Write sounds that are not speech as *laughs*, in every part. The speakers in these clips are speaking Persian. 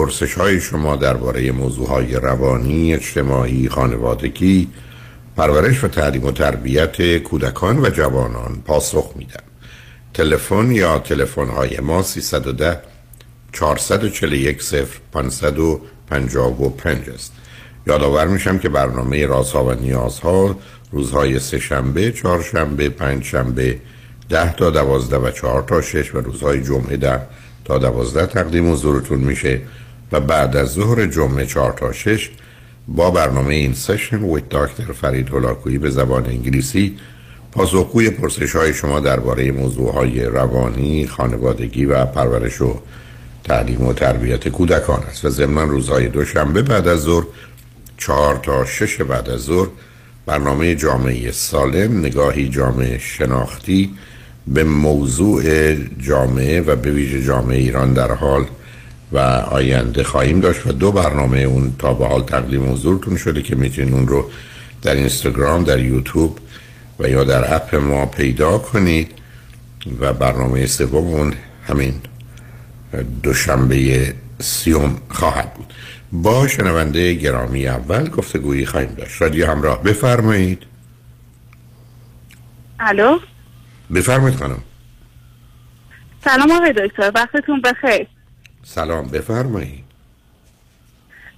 پرسش های شما درباره موضوع های روانی، اجتماعی، خانوادگی، پرورش و تعلیم و تربیت کودکان و جوانان پاسخ میدم. تلفن یا تلفن های ما 310 441 0555 است. یادآور میشم که برنامه رازها و نیازها روزهای سه شنبه، چهار شنبه، پنج شنبه، ده تا دوازده و چهار تا شش و روزهای جمعه ده تا دوازده تقدیم حضورتون میشه و بعد از ظهر جمعه چهار تا شش با برنامه این سشن ویت داکتر فرید هلاکویی به زبان انگلیسی پاسخگوی پرسش های شما درباره موضوع های روانی، خانوادگی و پرورش و تعلیم و تربیت کودکان است و ضمن روزهای دوشنبه بعد از ظهر چهار تا شش بعد از ظهر برنامه جامعه سالم نگاهی جامعه شناختی به موضوع جامعه و به ویژه جامعه ایران در حال و آینده خواهیم داشت و دو برنامه اون تا به حال تقدیم حضورتون شده که می‌تونید اون رو در اینستاگرام در یوتیوب و یا در اپ ما پیدا کنید و برنامه سوم اون همین دوشنبه سیوم خواهد بود. با شنونده گرامی اول گفتگویی خواهیم داشت. رادیو همراه بفرمایید. الو؟ بفرمایید خانم. سلام آقای دکتر وقتتون بخیر. سلام بفرمایید.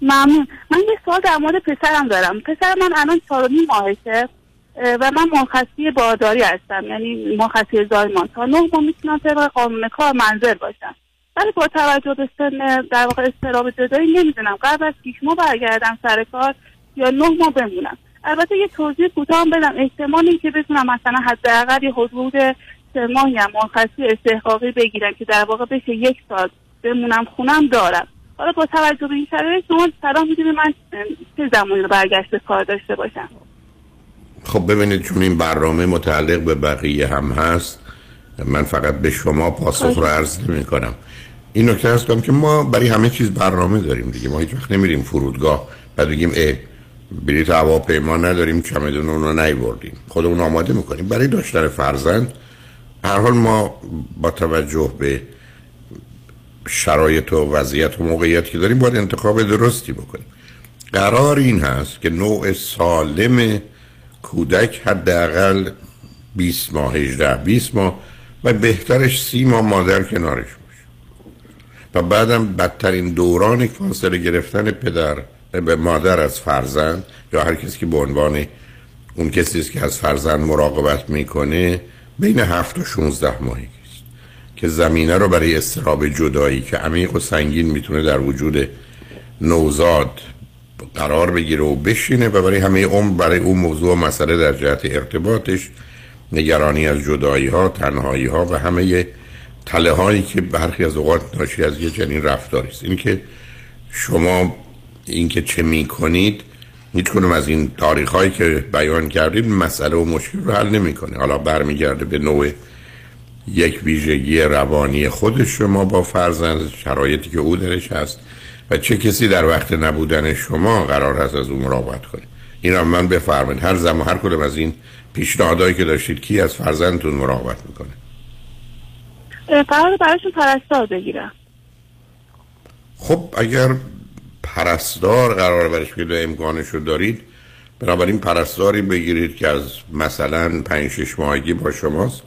ممنون. من یه سوال در مورد پسرم دارم. پسر من الان چهار ماهشه و من مرخصی باداری هستم یعنی مرخصی زایمان. تا نه ماه می‌تونم طبق قانون کار منزل باشم. ولی با توجه به سن در واقع استراب جدایی نمی‌دونم. قبل از شیش ماه برگردم سر کار یا نه ماه بمونم. البته یه توضیح کوتاه بدم. احتمال این که بتونم مثلا حداقل حدود سه ماهی هم مرخصی استحقاقی بگیرم که در واقع بشه یک سال بمونم خونم دارم. حالا با توجه به این شرایط شما سلام می‌دونی من چه زمانی رو برگشت کار داشته باشم؟ خب ببینید چون این برنامه متعلق به بقیه هم هست من فقط به شما پاسخ رو عرض نمی کنم این نکته هست که ما برای همه چیز برنامه داریم دیگه. ما هیچ وقت نمیریم فرودگاه بعد بگیم ای بلیط هواپیما نداریم چمدون اون رو نیوردیم. خودمون آماده می‌کنیم. برای داشتن فرزند هر حال ما با توجه به شرایط و وضعیت و موقعیت که داریم باید انتخاب درستی بکنیم. قرار این هست که نوع سالم کودک حداقل 20 ماه 18 20 ماه و بهترش سی ماه مادر کنارش باشه. و بعدم بدترین دوران فاصله گرفتن پدر به مادر از فرزند یا هر کسی که به عنوان اون کسی است که از فرزند مراقبت می‌کنه بین هفت و 16 ماهی. که زمینه رو برای استراب جدایی که عمیق و سنگین می‌تونه در وجود نوزاد قرار بگیره و بشینه و برای همه عمر برای اون موضوع و مسئله در جهت ارتباطش نگرانی از جدایی ها تنهایی ها و همه تله هایی که برخی از اوقات ناشی از یه جنین رفتاری است. این که شما اینکه چه می‌کنید هیچ کنم از این تاریخ هایی که بیان کردید مسئله و مشکل رو حل نمی‌کنه. حالا برمیگرده به نوع یک ویژگی روانی خود شما با فرزند شرایطی که او درش هست و چه کسی در وقت نبودن شما قرار هست از او مراقبت کنه. این هم من بفرمایید هر زمان هر کدوم از این پیشنهادهایی که داشتید کی از فرزندتون مراقبت می‌کنه؟ قرار براشون پرستار بگیرم. خب اگر پرستار قرار برش بگیره امکانش رو دارید بنابراین پرستاری بگیرید که از مثلا پنج شش ماهگی با شماست.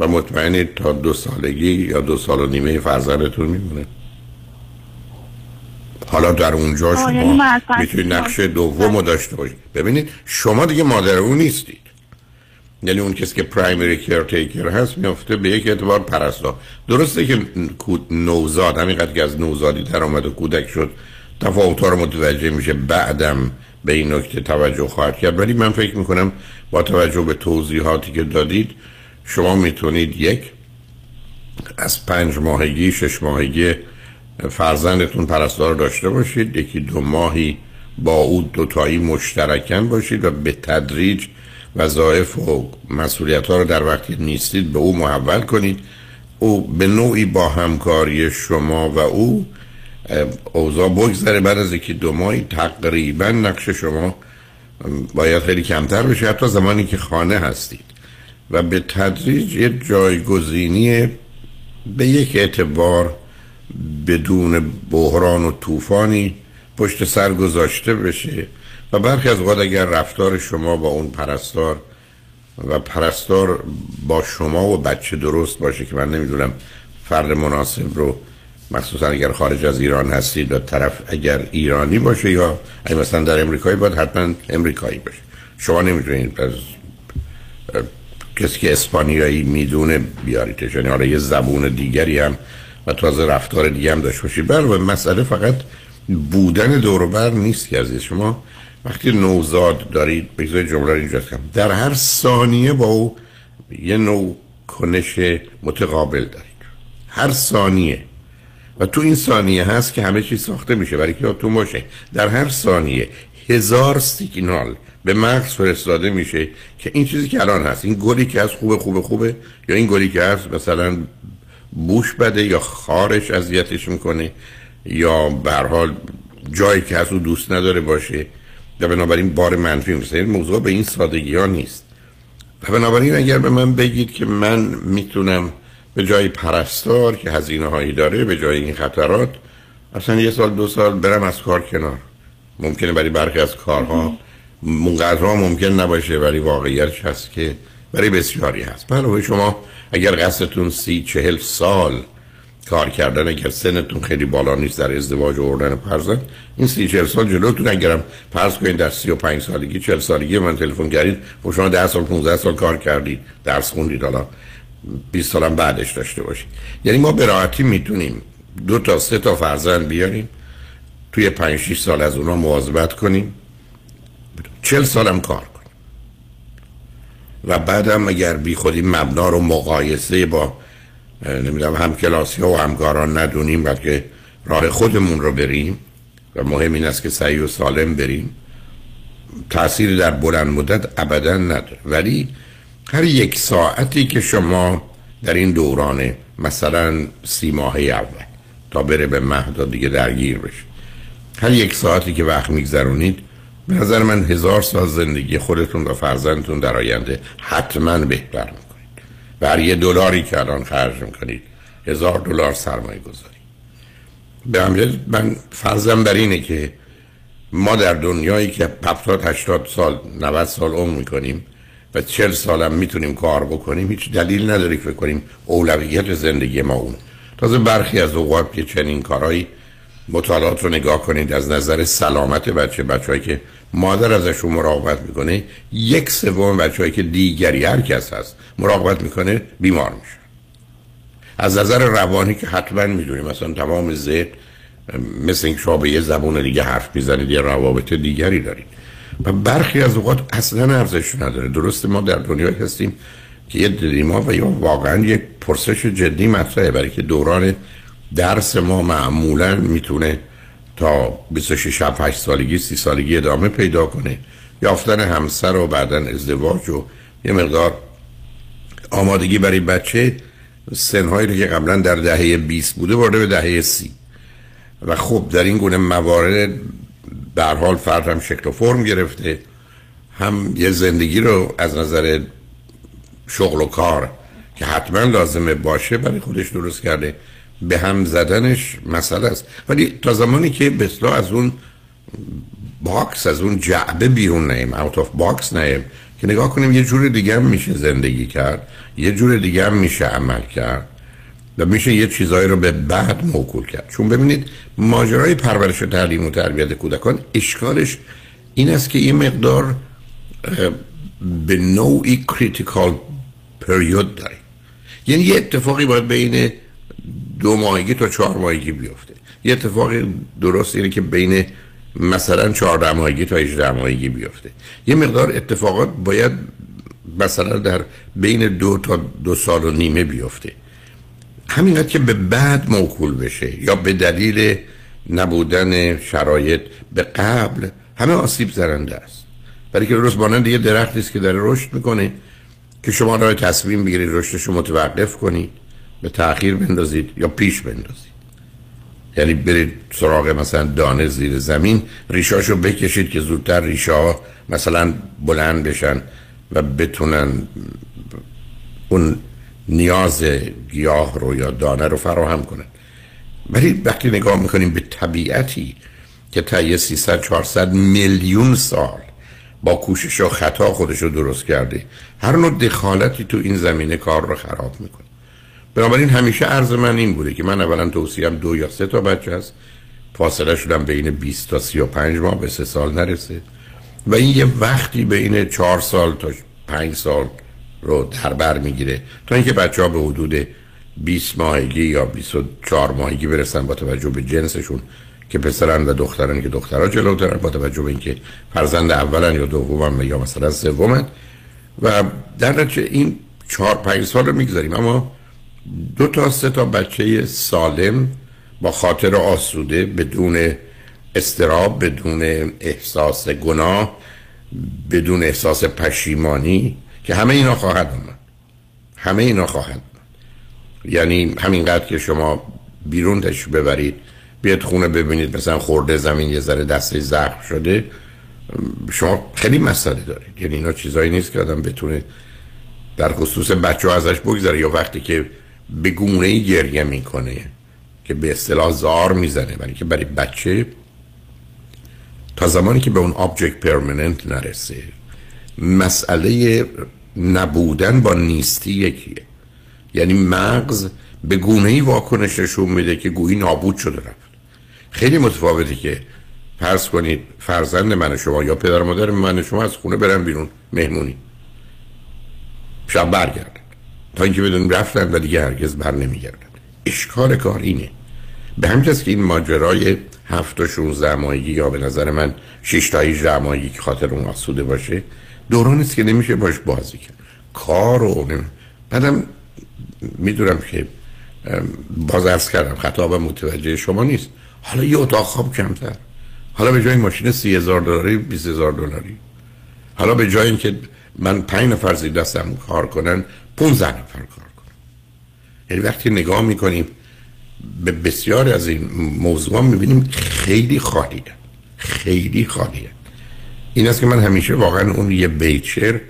و مطمئنید تا دو سالگی یا دو سال و نیمه فرزندتون میمونه. حالا در اونجا شما یعنی می‌تونید نقش دوم رو داشته باشید. ببینید شما دیگه مادر اون نیستید. یعنی اون کسی که پرایمری کرتیکر هست میفته به یک اعتبار پرستار. درسته که نوزاد همینقدر که از نوزادی در آمد و کودک شد تفاوت رو متوجه میشه بعدم به این نکته توجه خواهد کرد. ولی من فکر می‌کنم با توجه به توضیحاتی که دادید شما می‌تونید یک از پنج ماهگی شش ماهگی فرزندتون پرستار داشته باشید. یکی دو ماهی با او دوتایی مشترکن باشید و به تدریج وظایف و مسئولیت ها رو در وقتی نیستید به او محول کنید. او به نوعی با همکاری شما و او اوضاع بگذره. بعد از یکی دو ماهی تقریبا نقش شما باید خیلی کمتر بشه. حتی زمانی که خانه هستید. و به تدریج یه جایگزینی به یک اعتبار بدون بحران و طوفانی پشت سر گذاشته بشه و برخی از اوقات اگر رفتار شما با اون پرستار و پرستار با شما و بچه درست باشه که من نمی‌دونم فرد مناسب رو مخصوصا اگر خارج از ایران هستید و طرف اگر ایرانی باشه یا مثلا در امریکایی باید حتما امریکایی باشه. شما نمی‌دونید از کسی که اسپانیایی می‌دونه بیاریدش یعنی حالا یه زبون دیگری هم و تازه رفتار دیگه هم داشته باشید. و مسئله فقط بودن دوروبر نیست که عزیز شما. وقتی نوزاد دارید بگذارید جمله اینجا کنم در هر ثانیه با او یه نوع کنش متقابل دارید. هر ثانیه. و تو این ثانیه هست که همه چیز ساخته میشه. برای که تو باشه در هر ثانیه هزار سیگنال به مغز فرستاده میشه که این چیزی که الان هست این گلی که از خوبه خوبه خوبه یا این گلی که هست مثلا بوش بده یا خارش اذیتش می‌کنه یا به جایی که از او دوست نداره باشه و بنابراین بار منفی می‌رسه. این موضوع به این سادگی ها نیست. و بنابراین اگر به من بگید که من می‌تونم به جای پرستار که هزینه هایی داره به جای این خطرات اصلا یه سال دو سال برم از کار کنار. ممکنه برای برخی از کارها منقدرها ممکن نباشه ولی واقعیتش هست که برای بسیاری هست. برای شما اگر قصدتون سی چهل سال کار کردن اگر سنتون خیلی بالا نیست در ازدواج و اردن پرزن این سی چهل سال جلوتون اگرم پرز کنید در سی و پنج سالگی چهل سالگی من تلفن کردید و شما ده سال 15 سال کار کردید درس خوندید حالا 20 سالم بعدش داشته باشید. یعنی ما به راحتی می‌تونیم دو تا سه تا فرزند بیاریم توی 5 6 سال از اونا مواظبت کنیم. 40 سالم کار کنیم و بعدم اگر بی خودی مبنا رو مقایسه با نمی‌دونم هم کلاسی ها و همکاران ندونیم بلکه راه خودمون رو بریم و مهم این است که سعی و سالم بریم تاثیر در بلند مدت ابدا نداره. ولی هر یک ساعتی که شما در این دوران مثلا سی ماهه اول تا بره به مهد دیگه درگیر بشه هر یک ساعتی که وقت میگذرونید به نظر من هزار سال زندگی خودتون و فرزندتون در آینده حتما بهتر بر یه دلاری که الان خرج می‌کنید هزار دلار سرمایه گذاری. به همجد من فرضم بر اینه که ما در دنیایی که 70 80 سال 90 سال عمر می‌کنیم و 40 سالم می‌تونیم کار بکنیم هیچ دلیل نداری فکر کنیم اولویت زندگی ما اون تازه برخی از اوقات که چنین کارهایی مطالعات رو نگاه کنید از نظر سلامت بچه بچه‌ای که مادر ازشون مراقبت می‌کنه یک سوم بچه‌ای که دیگری هر کس هست مراقبت می‌کنه بیمار میشه از نظر روانی که حتما می‌دونیم مثلا تمام ذهن مثل این شما به یه زبون دیگه حرف می‌زنید یه روابط دیگری دارید. و برخی از اوقات اصلا ارزش نداره. درسته ما در دنیا هستیم که یه دیما و یا واقعا یک پرسش جدی مطرحه برای که دوران درس ما معمولا می‌تونه تا 26 8 سالگی 30 سالگی ادامه پیدا کنه. یافتن همسر و بعدا ازدواج و یه مقدار آمادگی برای بچه سنهایی رو که قبلا در دهه 20 بوده وارد به دهه 30 و خب در این گونه موارد در حال فرد هم شکل و فرم گرفته هم یه زندگی رو از نظر شغل و کار که حتما لازمه باشه برای خودش درست کرده. به هم زدنش مسئله است. ولی تا زمانی که به اصطلاح از اون box از اون جعبه بیرون نیایم out of box نیایم که نگاه کنیم یه جور دیگه هم میشه زندگی کرد یه جور دیگه هم میشه عمل کرد و میشه یه چیزایی رو به بعد موکول کرد. چون ببینید ماجرای پرورش و تعلیم و تربیت کودکان اشکالش این است که این مقدار به نوعی کریتیکال پریود داره. یعنی یه اتفاقی باید بین دو ماهگی تا چهار ماهگی بیفته. یه اتفاق درست اینه که بین مثلا چهار ماهگی تا 18 ماهگی بیفته. یه مقدار اتفاقات باید مثلا در بین دو تا دو سال و نیمه بیفته. همینقدر که به بعد موکول بشه یا به دلیل نبودن شرایط به قبل همه آسیب زرنده است. برای که درست مانند یه درختی است که داره رشد می‌کنه که شما راه تصمیم بگیرید رشدش رو متوقف کنید. به تاخیر بندازید یا پیش بندازید. یعنی برید سراغ مثلا دانه زیر زمین ریشاشو بکشید که زودتر ریشه مثلا بلند بشن و بتونن اون نیاز گیاه رو یا دانه رو فراهم کنن. ولی وقتی نگاه می‌کنیم به طبیعتی که تا 300 400 میلیون سال با کوشش و خطا خودش رو درست کرده هر نوع دخالتی تو این زمینه کار رو خراب می‌کنه. بنابراین همیشه عرض من این بوده که من اولا توصیم دو یا سه تا بچه هست. فاصله شدم بین 20 تا 35 ماه به سه سال نرسه. و این یه وقتی بین 4 سال تا 5 سال رو در بر می‌گیره. تا اینکه بچه ها به حدود 20 ماهگی یا 24 ماهگی برسن با توجه به جنسشون که پسرن و دخترن که دخترها جلوترن با توجه به اینکه فرزند اولن یا دومن یا مثلا سومن. و در نتیجه این 4 5 سال رو می‌گذاریم. اما دو تا سه تا بچه سالم با خاطر آسوده بدون استراب بدون احساس گناه بدون احساس پشیمانی که همه اینا خواهد اومد همه اینا خواهد اومد یعنی همینقدر که شما بیرون تشریف ببرید بیاد خونه ببینید مثلا خورده زمین یه ذره دسته زخم شده شما خیلی مسئله دارید. یعنی اینا چیزایی نیست که آدم بتونه در خصوص بچه ها ازش بگذاره یا وقتی که به گونه گریه می‌کنه که به اصطلاح زار می‌زنه برای که برای بچه تا زمانی که به اون آبجکت پرمننت نرسه. مسئله نبودن با نیستی یکیه. یعنی مغز به گونه ای واکنش نشون میده که گویی نابود شده رفت. خیلی متفاوته که فرض کنید فرزند من شما یا پدر مادر من شما از خونه برن بیرون. مهمونی. شب برگردن تا اینکه بدون رفتن و دیگه هرگز بر نمیگردن. اشکال کار اینه. به همین که این ماجرای هفت و 16 ماهگی یا به نظر من 6 تا 18 ماهگی که خاطر اون آسوده باشه دورانی است که نمیشه باش بازی کرد. کار و بعدم می‌دونم که باز ارز کردم خطاب متوجه شما نیست. حالا یه اتاق خواب کمتر. حالا به جای ماشین سی هزار دلاری 20 هزار دلاری. حالا به جای اینکه من پنج نفر زیر دستم کار کنن 15 نفر کار کنن یعنی وقتی نگاه می‌کنیم به بسیار از این موضوع می‌بینیم خیلی خالیه. خیلی خالیه. این است که من همیشه واقعا اون یه بیچر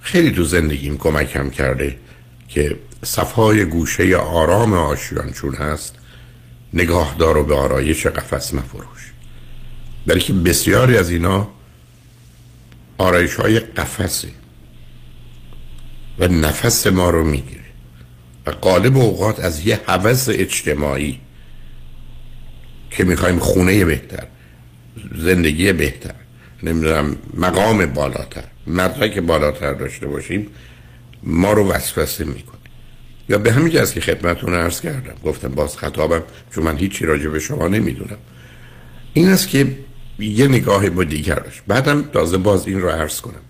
خیلی تو زندگیم کمکم کرده که صفهای گوشه آرام آشیان چون هست نگاهدار و به آرایش قفس مفروش. برای که بسیاری از اینا آرایش های قفسه. و نفس ما رو می‌گیره. و قالب اوقات از یه حوث اجتماعی که می‌خوایم خونه بهتر زندگی بهتر نمی‌دونم مقام بالاتر مدرک بالاتر داشته باشیم ما رو وسوسه می‌کنه. یا به همین از که خدمتون عرض کردم گفتم باز خطابم چون من هیچی راجع به شما نمی‌دونم. این است که یه نگاه با دیگر داشت بعدم تازه باز این رو عرض کنم.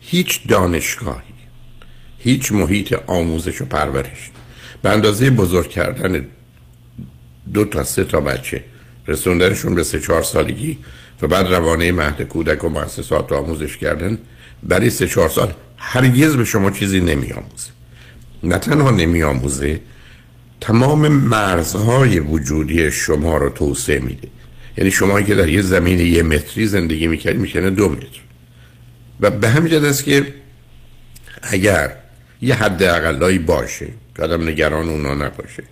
هیچ دانشگاهی هیچ محیط آموزش و پرورش. به اندازه بزرگ کردن دو تا سه تا بچه. رسوندنشون به سه چهار سالگی و بعد روانه مهد کودک و مؤسسات آموزش کردن. برای سه چهار سال هرگز به شما چیزی نمیآموزه. نه تنها نمیآموزه تمام مرزهای وجودی شما رو توسعه میده. یعنی شما که در یه زمین یه متری زندگی می‌کردی می‌کنه دو متر. و به همین است که اگر یه حد اقلایی باشه که آدم نگران اونا نباشه.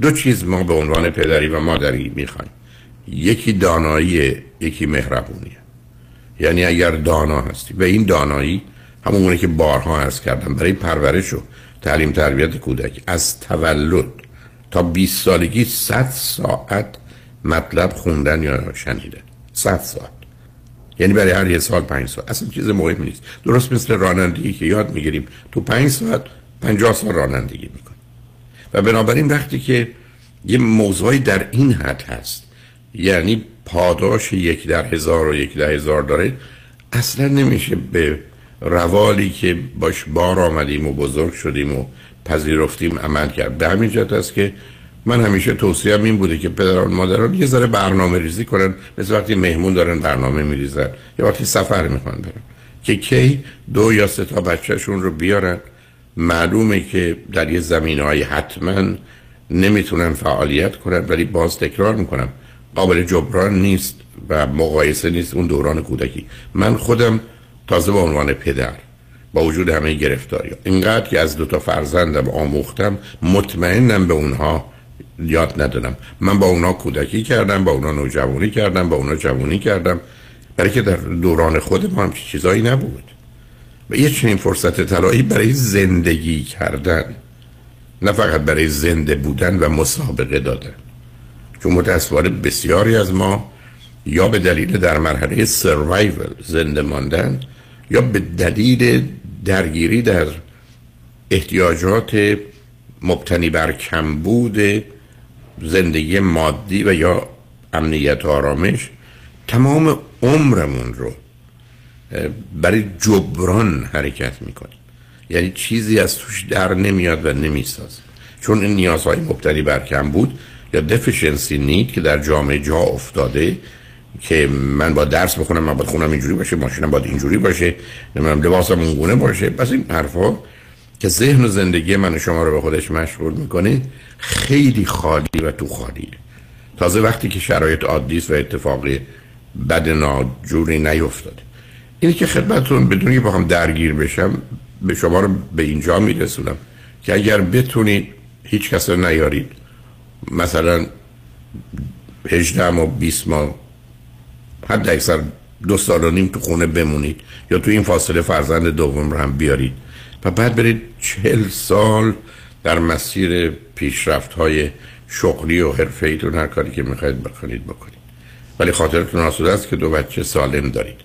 دو چیز ما به عنوان پدری و مادری می‌خوایم. یکی دانایی یکی مهربونیه یعنی اگر دانا هستی. و این دانایی همونه که بارها عرض کردم برای پرورش و تعلیم تربیت کودک. از تولد تا 20 سالگی 100 ساعت مطلب خوندن یا شنیدن. 100 ساعت. یعنی برای هر یه سال 5 ساعت. اصلا چیز مهمی نیست. درست مثل رانندگی که یاد می‌گیریم تو 5 ساعت 50 سال رانندگی می‌کنیم و بنابراین وقتی که یه موضوعی در این حد هست یعنی پاداش یک در هزار و یک در هزار داره اصلا نمیشه به روالی که باش بار آمدیم و بزرگ شدیم و پذیرفتیم عمل کرد. به همین جهت است که من همیشه توصیه این بوده که پدران مادران یه ذره برنامه ریزی کنن. مثل وقتی مهمون دارن برنامه میریزن. یا وقتی سفر می‌خوان برن. که کی دو یا سه تا بچهشون رو بیارن. معلومه که در یه زمین های حتما نمی‌تونن فعالیت کنن ولی باز تکرار می‌کنم. قابل جبران نیست و مقایسه نیست اون دوران کودکی. من خودم تازه به عنوان پدر با وجود همه گرفتاری. اینقدر که از دو تا فرزندم آموختم مطمئنم به اونها یاد ندارم. من با اونا کودکی کردم با اونا نوجوانی کردم با اونا جوانی کردم. برای که در دوران خود ما هم چیزایی نبود. و یه چنین فرصت طلایی برای زندگی کردن. نه فقط برای زنده بودن و مسابقه دادن. چون متاسفانه بسیاری از ما یا به دلیل در مرحله سروایول زنده ماندن یا به دلیل درگیری در احتیاجات مبتنی بر کمبود زندگی مادی و یا امنیت آرامش تمام عمرمون رو برای جبران حرکت می‌کنیم. یعنی چیزی از توش در نمیاد و نمیساز چون این نیازهای مبتنی بر کم بود یا دفیشنسی نید که در جامعه جا افتاده که من با درس بخونم من باید خونم اینجوری باشه ماشینم باید اینجوری باشه نمی‌دونم لباسم اونگونه باشه. پس این حرفا که ذهن و زندگی من و شما رو به خودش مشغول می‌کنه خیلی خالی و تو خالیه. تازه وقتی که شرایط عادی و اتفاقی بد ناجوری نیفتاده. اینی که خدمتتون بدون که بخوام درگیر بشم به شما رو به اینجا میرسونم که اگر بتونید هیچ کس رو نیارید مثلا 18 و 20 ماه حد اکثر دو سال و نیم تو خونه بمونید یا تو این فاصله فرزند دوم رو هم بیارید. و بعد برید چهل سال در مسیر پیشرفت های شغلی و حرفه ایتون هر کاری که می‌خواید بکنید بکنید. ولی خاطرتون آسوده است که دو بچه سالم دارید.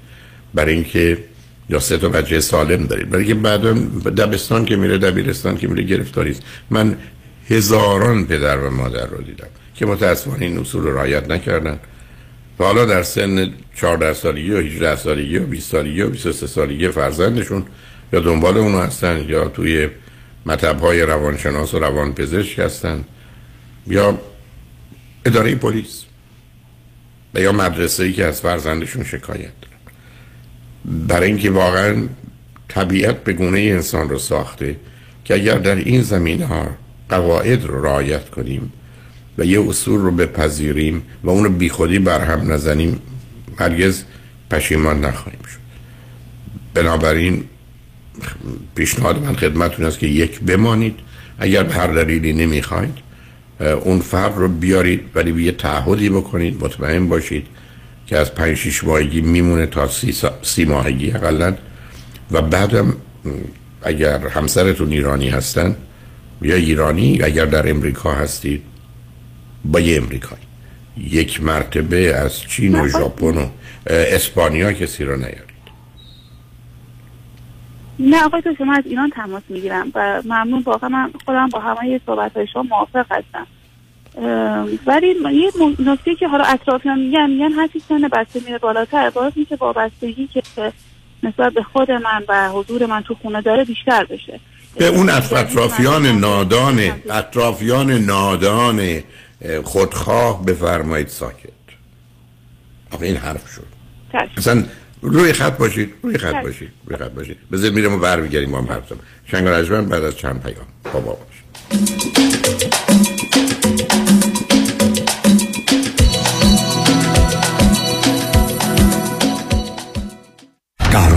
برای اینکه یا سه تا بچه سالم دارید. برای اینکه بعدا دبستان که میره دبیرستان که میره گرفتاری من هزاران پدر و مادر رو دیدم که متاسفانه این اصول رو رعایت نکردن. و حالا در سن 14 سالگی و 18 سالگی و 20 سالگی و 23 سالگی فرزندشون یا دنبال اونو هستن یا توی مطب های روانشناس و روانپزشک هستن یا اداره پلیس و یا مدرسه ای که از فرزندشون شکایت دارن برای اینکه واقعا طبیعت به گونه انسان رو ساخته که اگر در این زمین ها قواعد رو رعایت کنیم و یه اصول رو بپذیریم و اونو بیخودی برهم نزنیم هرگز پشیمان نخواهیم شد. بنابراین پیشنهاد من خدمتتون است که یک بمانید. اگر به هر دلیلی نمی‌خواید اون فرد رو بیارید ولی یه تعهدی بکنید مطمئن باشید که از پنج شیش ماهگی میمونه تا سی, سی ماهگی اقلا و بعدم اگر همسرتون ایرانی هستن یا ایرانی اگر در امریکا هستید با یه امریکایی. یک مرتبه از چین و ژاپن و اسپانیا کسی رو نیارید. نه آقای تو شما از ایران تماس می‌گیرم و ممنون. واقعا من خودم با همه صحبت های شما موافق هستم. ولی یه نکته که حالا اطرافیان میگن میگن هرچی سن بسته میره بالاتر. باعث میشه وابستگی که نسبت به خود من و حضور من تو خونه داره بیشتر بشه. به اون اطرافیان نادان اطرافیان نادان خودخواه بفرمایید ساکت. آقا این حرف شد. اصلا روی خط باشید روی خط باشید روی خط باشید. بذار میرم و برمیگردیم با هم حرف بعد از چند پیام. بابا باشید.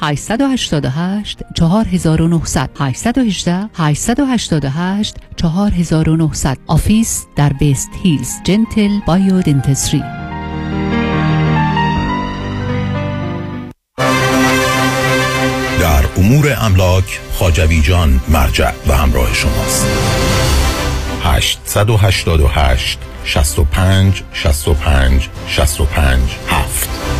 888 4900 818 888 4900 office در West Hills Gentle Biodentistry در امور املاک خاجوی جان مرجع و همراه شماست. 888 65 65 65 7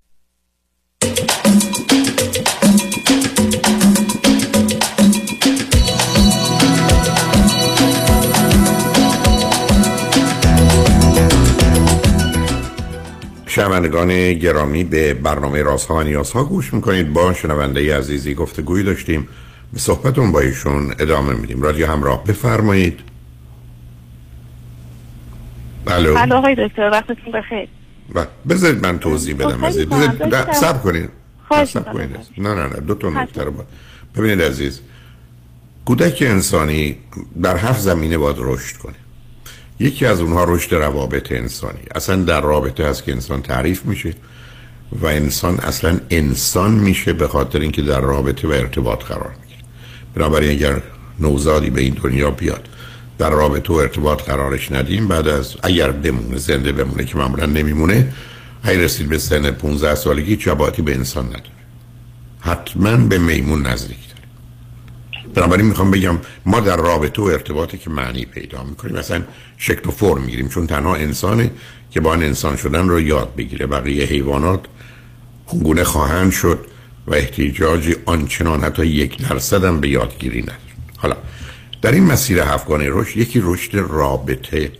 شنوندگان گرامی به برنامه رازها و نیازها گوش می‌کنید. با شنونده عزیزی گفته گویی داشتیم. به صحبتون با ایشون ادامه میدیم. رادیو همراه بفرمایید. الو. الو آقای دکتر وقتتون بخیر. بذارید من توضیح بدم عزیز بذارید سب کنید سب کنید نه نه نه دو تا نکته رو ببینید عزیز کودک انسانی در هفت زمینه باید رشد کنه. یکی از اونها رشد روابط انسانی. اصلا در رابطه هست که انسان تعریف میشه و انسان اصلا انسان میشه به خاطر اینکه در رابطه و ارتباط قرار می‌گیره. بنابراین اگر نوزادی به این دنیا بیاد در رابطه و ارتباط قرارش ندیم بعد از اگر بمونه زنده بمونه که معمولا نمیمونه هی رسید به سن 15 سالگی چباتی به انسان نداره. حتما به میمون نزدیک بنابراین می‌خوام بگم ما در رابطه و ارتباطی که معنی پیدا می‌کنیم مثلا شکل و فرم می‌گیریم چون تنها انسانه که با انسان شدن رو یاد بگیره. بقیه حیوانات اونگونه خواهند شد و احتیاجی آنچنان حتی یک درصد هم به یادگیری نداره حالا در این مسیر هفتگانه رشد یکی رشد رابطه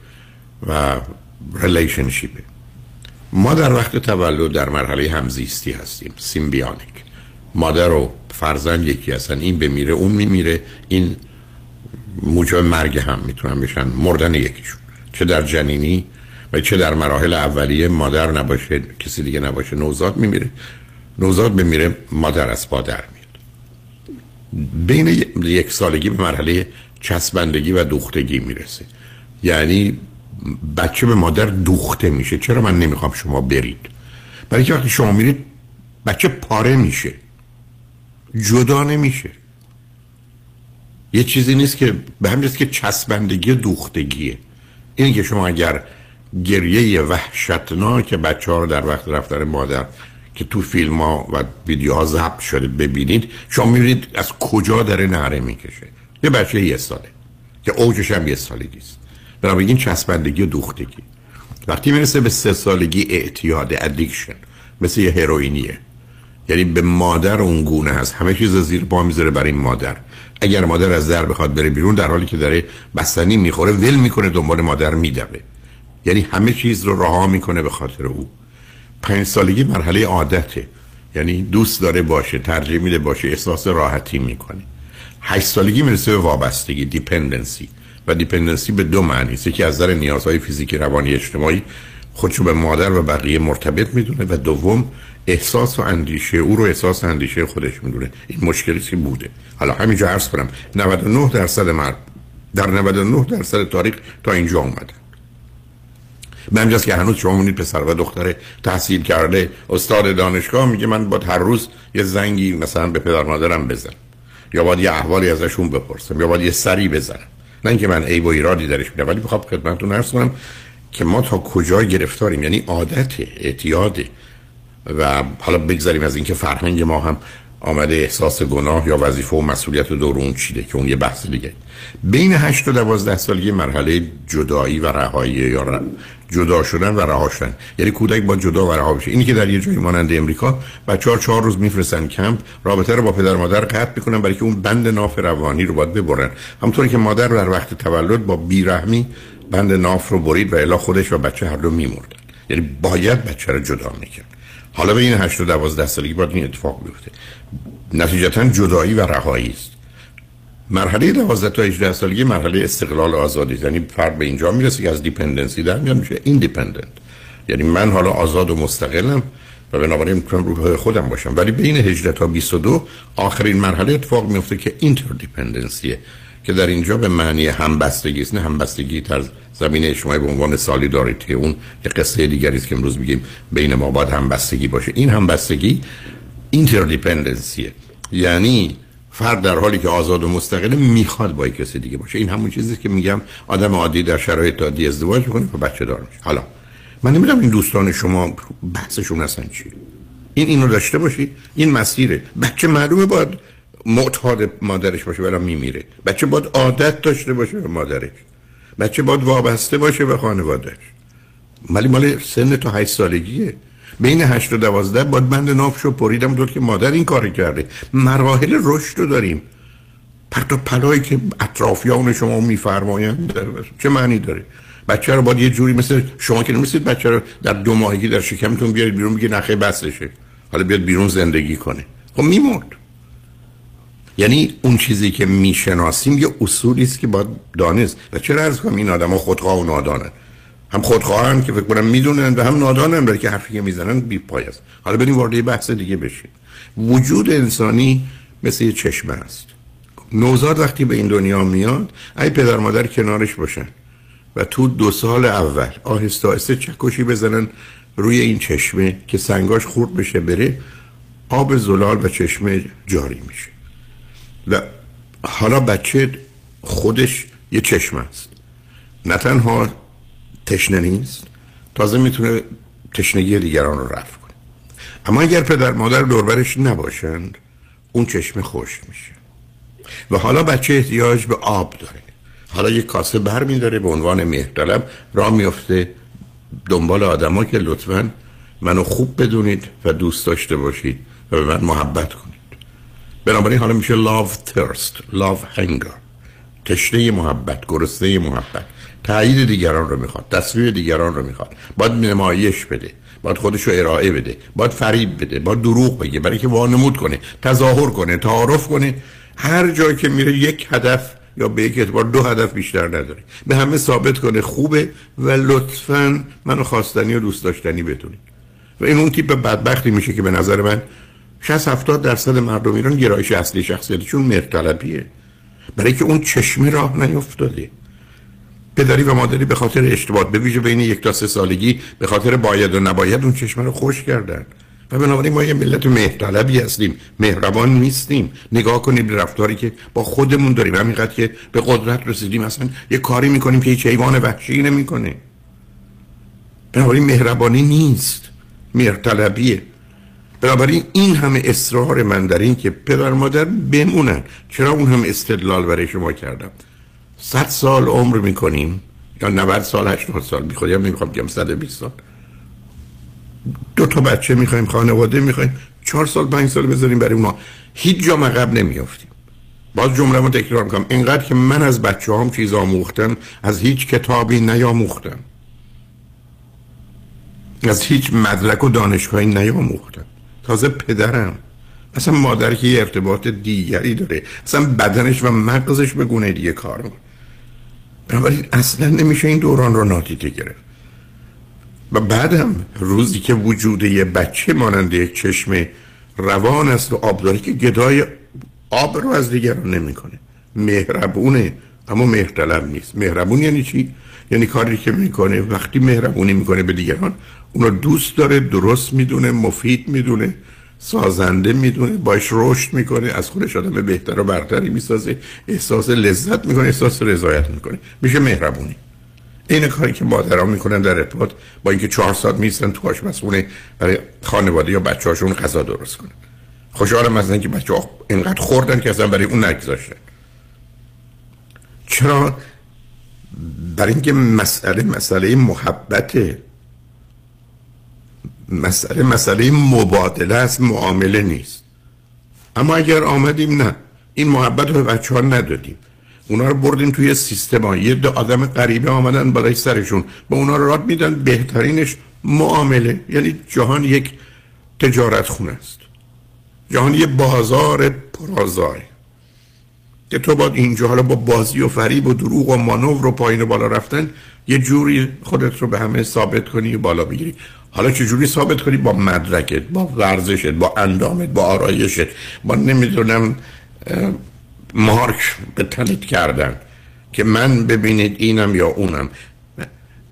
و ریلیشنشیپه ما در وقت تولد در مرحله همزیستی هستیم سیمبیانیک مادر و فرزند یکی هستن این بمیره اون میمیره این موجب مرگ هم می‌تونن بشن مردن یکیشون. چه در جنینی و چه در مراحل اولیه مادر نباشه کسی دیگه نباشه نوزاد میمیره. نوزاد بمیره مادر از پادر میاد. بین یک سالگی به مرحله چسبندگی و دوختگی می‌رسه. یعنی بچه به مادر دوخته میشه. چرا من نمی‌خوام شما برید؟ برای که وقتی شما میرید بچه پاره میشه. جدا نمیشه. یه چیزی نیست که به همین که چسبندگی دوختگیه. اینه که شما اگر گریه وحشتناک بچه ها رو در وقت رفتن مادر که تو فیلم ها و ویدیوها ضبط شده ببینید شما می‌بینید از کجا داره نهره می‌کشه. یه بچه یه ساله که اوجش هم یه سالگی است بنابراین چسبندگی و دوختگی. وقتی می‌رسه به سه سالگی اعتیاد ادیکشن مثل یه هروئینیه یعنی به مادر اون گونه هست. همه چیز زیر پا می‌ذاره برای مادر. اگر مادر از در بخواد بره بیرون در حالی که داره بستنی می‌خوره ول می‌کنه دنبال مادر میدوه. یعنی همه چیز رو رها می‌کنه به خاطر او. پنج سالگی مرحله عادته. یعنی دوست داره باشه ترجیح میده باشه احساس راحتی می‌کنه. هشت سالگی می‌رسه به وابستگی dependency و dependency به دو معنی است. که از نظر نیازهای فیزیکی روانی اجتماعی. خودشو به مادر و بقیه مرتبط می‌دونه. و دوم احساس و اندیشه او رو احساس و اندیشه خودش می‌دونه. این مشکلی که بوده. حالا همینجا عرض کنم 99 درصد مرد در 99 درصد تاریخ تا اینجا اومده. به همجاست که هنوز شما مونید پسر و دختر تحصیل کرده. استاد دانشگاه میگه من با هر روز یه زنگی مثلا به پدر مادرم بزن یا باید یه احوالی ازشون بپرسم. یا باید یه سری بزنم. نه اینکه من عیب و ایرادی درش میدم ولی بخوام خدمتتون عرض کنم که ما تا کجا گرفتاریم؟ یعنی عادت اعتیاد و حالا بگذاریم از اینکه فرهنگ ما هم آمده احساس گناه یا وظیفه و مسئولیت دور اون چیده که اون یه بحث دیگه. بین 8 تا 12 سالگی مرحله جدایی و رهایی یا جدا شدن و رها شدن. یعنی کودک با جدا و رها بشه. اینی که در یه جایی مانند امریکا بچه‌ها چهار روز میفرستن کمپ رابطه رو با پدر مادر قطع می‌کنن برای که اون بند ناف روانی رو باید ببرن. همونطوری که مادر در وقت تولد با بیرحمی بند ناف رو برید و الا خودش و بچه هر دو میمردن. یعنی باید بچه رو جدا می‌کرد. حالا به این 8 و 12 سالگی باید این اتفاق بیفته. نتیجتا جدایی و رهایی است. مرحله 12 تا 18 سالگی مرحله استقلال آزادی یعنی فرد به اینجا می‌رسه که از dependency در میاد میشه independent یعنی من حالا آزاد و مستقلم و بنابراین می‌تونم روح خودم باشم. ولی بین 18 تا 22 آخرین مرحله اتفاق میفته که interdependency ه که در اینجا به معنی همبستگی است نه همبستگی در زمینه اجتماعی به عنوان solidarity اون یه قصه دیگری است که امروز میگیم بین ما باید همبستگی باشه. این همبستگی interdependency ه یعنی فرد در حالی که آزاد و مستقل می‌خواد با کسی دیگه باشه. این همون چیزی که میگم آدم عادی در شرایط عادی ازدواج می‌کنه و بچه دار میشه. حالا من نمی‌دونم این دوستان شما بحثشون هستن چی این اینو داشته باشید. این مسیره. بچه معلومه باید معتاد مادرش باشه ولی میمیره. بچه باید عادت داشته باشه به مادرش. بچه باید وابسته باشه به خانوادهش ولی مال سن تا 8 سالگیه. بین 8 و 12 باید بند نافشو پریدم دور که مادر این کاری کرده. مراحل رشد رو داریم. پرت پلایی که اطرافیان شما میفرمایند چه معنی داره؟ بچه رو باید یه جوری مثل شما که نمیستید بچه رو در دو ماهگی در شکمتون بیارید بیرون بگید نخه بسشه. حالا بیاد بیرون زندگی کنه. خب میمرد. یعنی اون چیزی که می‌شناسیم یه اصولی است که باید دانست. و چرا عرض کنم این آدم ها خودخواه و نادانن؟ هم خودخواهن که فکر کنم می‌دونن و هم نادانن برای که حرفی که می‌زنن بی پای است. حالا بریم وارد بحث دیگه بشیم. وجود انسانی مثل یه چشمه است. نوزاد وقتی به این دنیا میاد ای پدر مادر کنارش باشن و تو دو سال اول آهسته آهسته چکشی بزنن روی این چشمه که سنگاش خورد بشه بره آب زلال و چشمه جاری میشه. و حالا بچه خودش یه چشم است. نه تنها تشنه نیست تازه می‌تونه تشنگی دیگران رو رفع کنه. اما اگر پدر مادر دوربرش نباشند اون چشم خوش میشه. و حالا بچه احتیاج به آب داره. حالا یک کاسه بر میداره به عنوان مهرطلب را میفته دنبال آدما که لطفا منو خوب بدونید و دوست داشته باشید و به من محبت کنید. بنابراین حالا میشه love thirst love hunger. تشنه محبت گرسنه محبت. تایید دیگران رو می‌خواد تصویر دیگران رو می‌خواد. باید نمایش بده باید خودش رو ارائه بده باید فریب بده باید دروغ بگه برای که وانمود کنه تظاهر کنه تعارف کنه. هر جایی که میره یک هدف یا به یک اعتبار دو هدف بیشتر نداره. به همه ثابت کنه خوبه و لطفا منو خواستنی و دوست داشتنی بدونید و این اون تیپ بدبختی میشه که به نظر من 60 70 درصد مردم ایران گرایش اصلی شخصیتشون مرتلبیه برای که اون چشمه راه نیفتاده. پدری و مادری به خاطر اشتباه به ویژه بین یک تا سه سالگی به خاطر باید و نباید اون چشمه رو خوش کردن. و بنابراین ما یه ملت مهرطلبی هستیم. مهربان نیستیم. نگاه کنیم به رفتاری که با خودمون داریم. همینقدر که به قدرت رسیدیم. اصلا یه کاری می‌کنیم که هیچ حیوان وحشی نمی‌کنه. بنابراین مهربانی نیست. مهرطلبیه بنابراین این همه اصرار من در این که پدر مادر بمونن. چرا اون هم استدلال برای شما کردم؟ صد سال عمر می‌کنیم یا 90 سال 80 سال بی خودی هم نمی‌خوام بگم 120 سال. دو تا بچه می‌خوایم خانواده می‌خوایم چهار سال پنج سال بذاریم برای اونا. هیچ جا مقب نمیافتیم. باز جمله رو تکرار می‌کنم. اینقدر که من از بچه هم چیز آموختم از هیچ کتابی نیاموختم. از هیچ مدرک و دانشگاهی نیاموختم. تازه پدرم. اصلا مادر که یه ارتباط دیگری داره. اصلا بدنش و مغزش به گونه دیگه کار می‌کنه. بنابراین اصلا نمیشه این دوران رو نادیده گرفت. و بعدم روزی که وجود یه بچه مانند یک چشم روان است و آبداری که گدای آب رو از دیگران نمی‌کنه. مهربونه اما مهرطلب نیست. مهربون یعنی چی؟ یعنی کاری که می‌کنه وقتی مهربونی می‌کنه به دیگران اونو دوست داره درست می‌دونه مفید می‌دونه سازنده می‌دونه باش رشد می‌کنه از خودش آدم بهتر و برتری می‌سازه احساس لذت می‌کنه احساس رضایت می‌کنه. میشه مهربونی. این کاری که مادران می‌کنن در ارتباط با اینکه چهار ساعت میستن تو آشپزخونه برای خانواده یا بچه هاشون غذا درست کنن. خوشحالم از اینکه بچه ها اینقدر خوردن که اصلا برای اون نگذاشتن. چرا؟ برای اینکه مسئله مسئله محبت مسئله مسئله مبادله است معامله نیست. اما اگر آمدیم نه این محبت رو به بچه ها ندادیم. اونا رو بردیم توی سیستم یه دو آدم غریبه آمدن برای سرشون. با اونا رو راد میدن بهترینش معامله. یعنی جهان یک تجارت خونه است. جهان یه بازار پرازای. که تو باید اینجا حالا با بازی و فریب و دروغ و مانور و پایین و بالا رفتن یه جوری خودت رو به همه ثابت کنی و بالا بگیری. حالا چه جوری ثابت کنی؟ با مدرکت با ورزشت با اندامت با آرایشت با نمی‌دونم مارک به تنت کردن که من ببینید اینم یا اونم.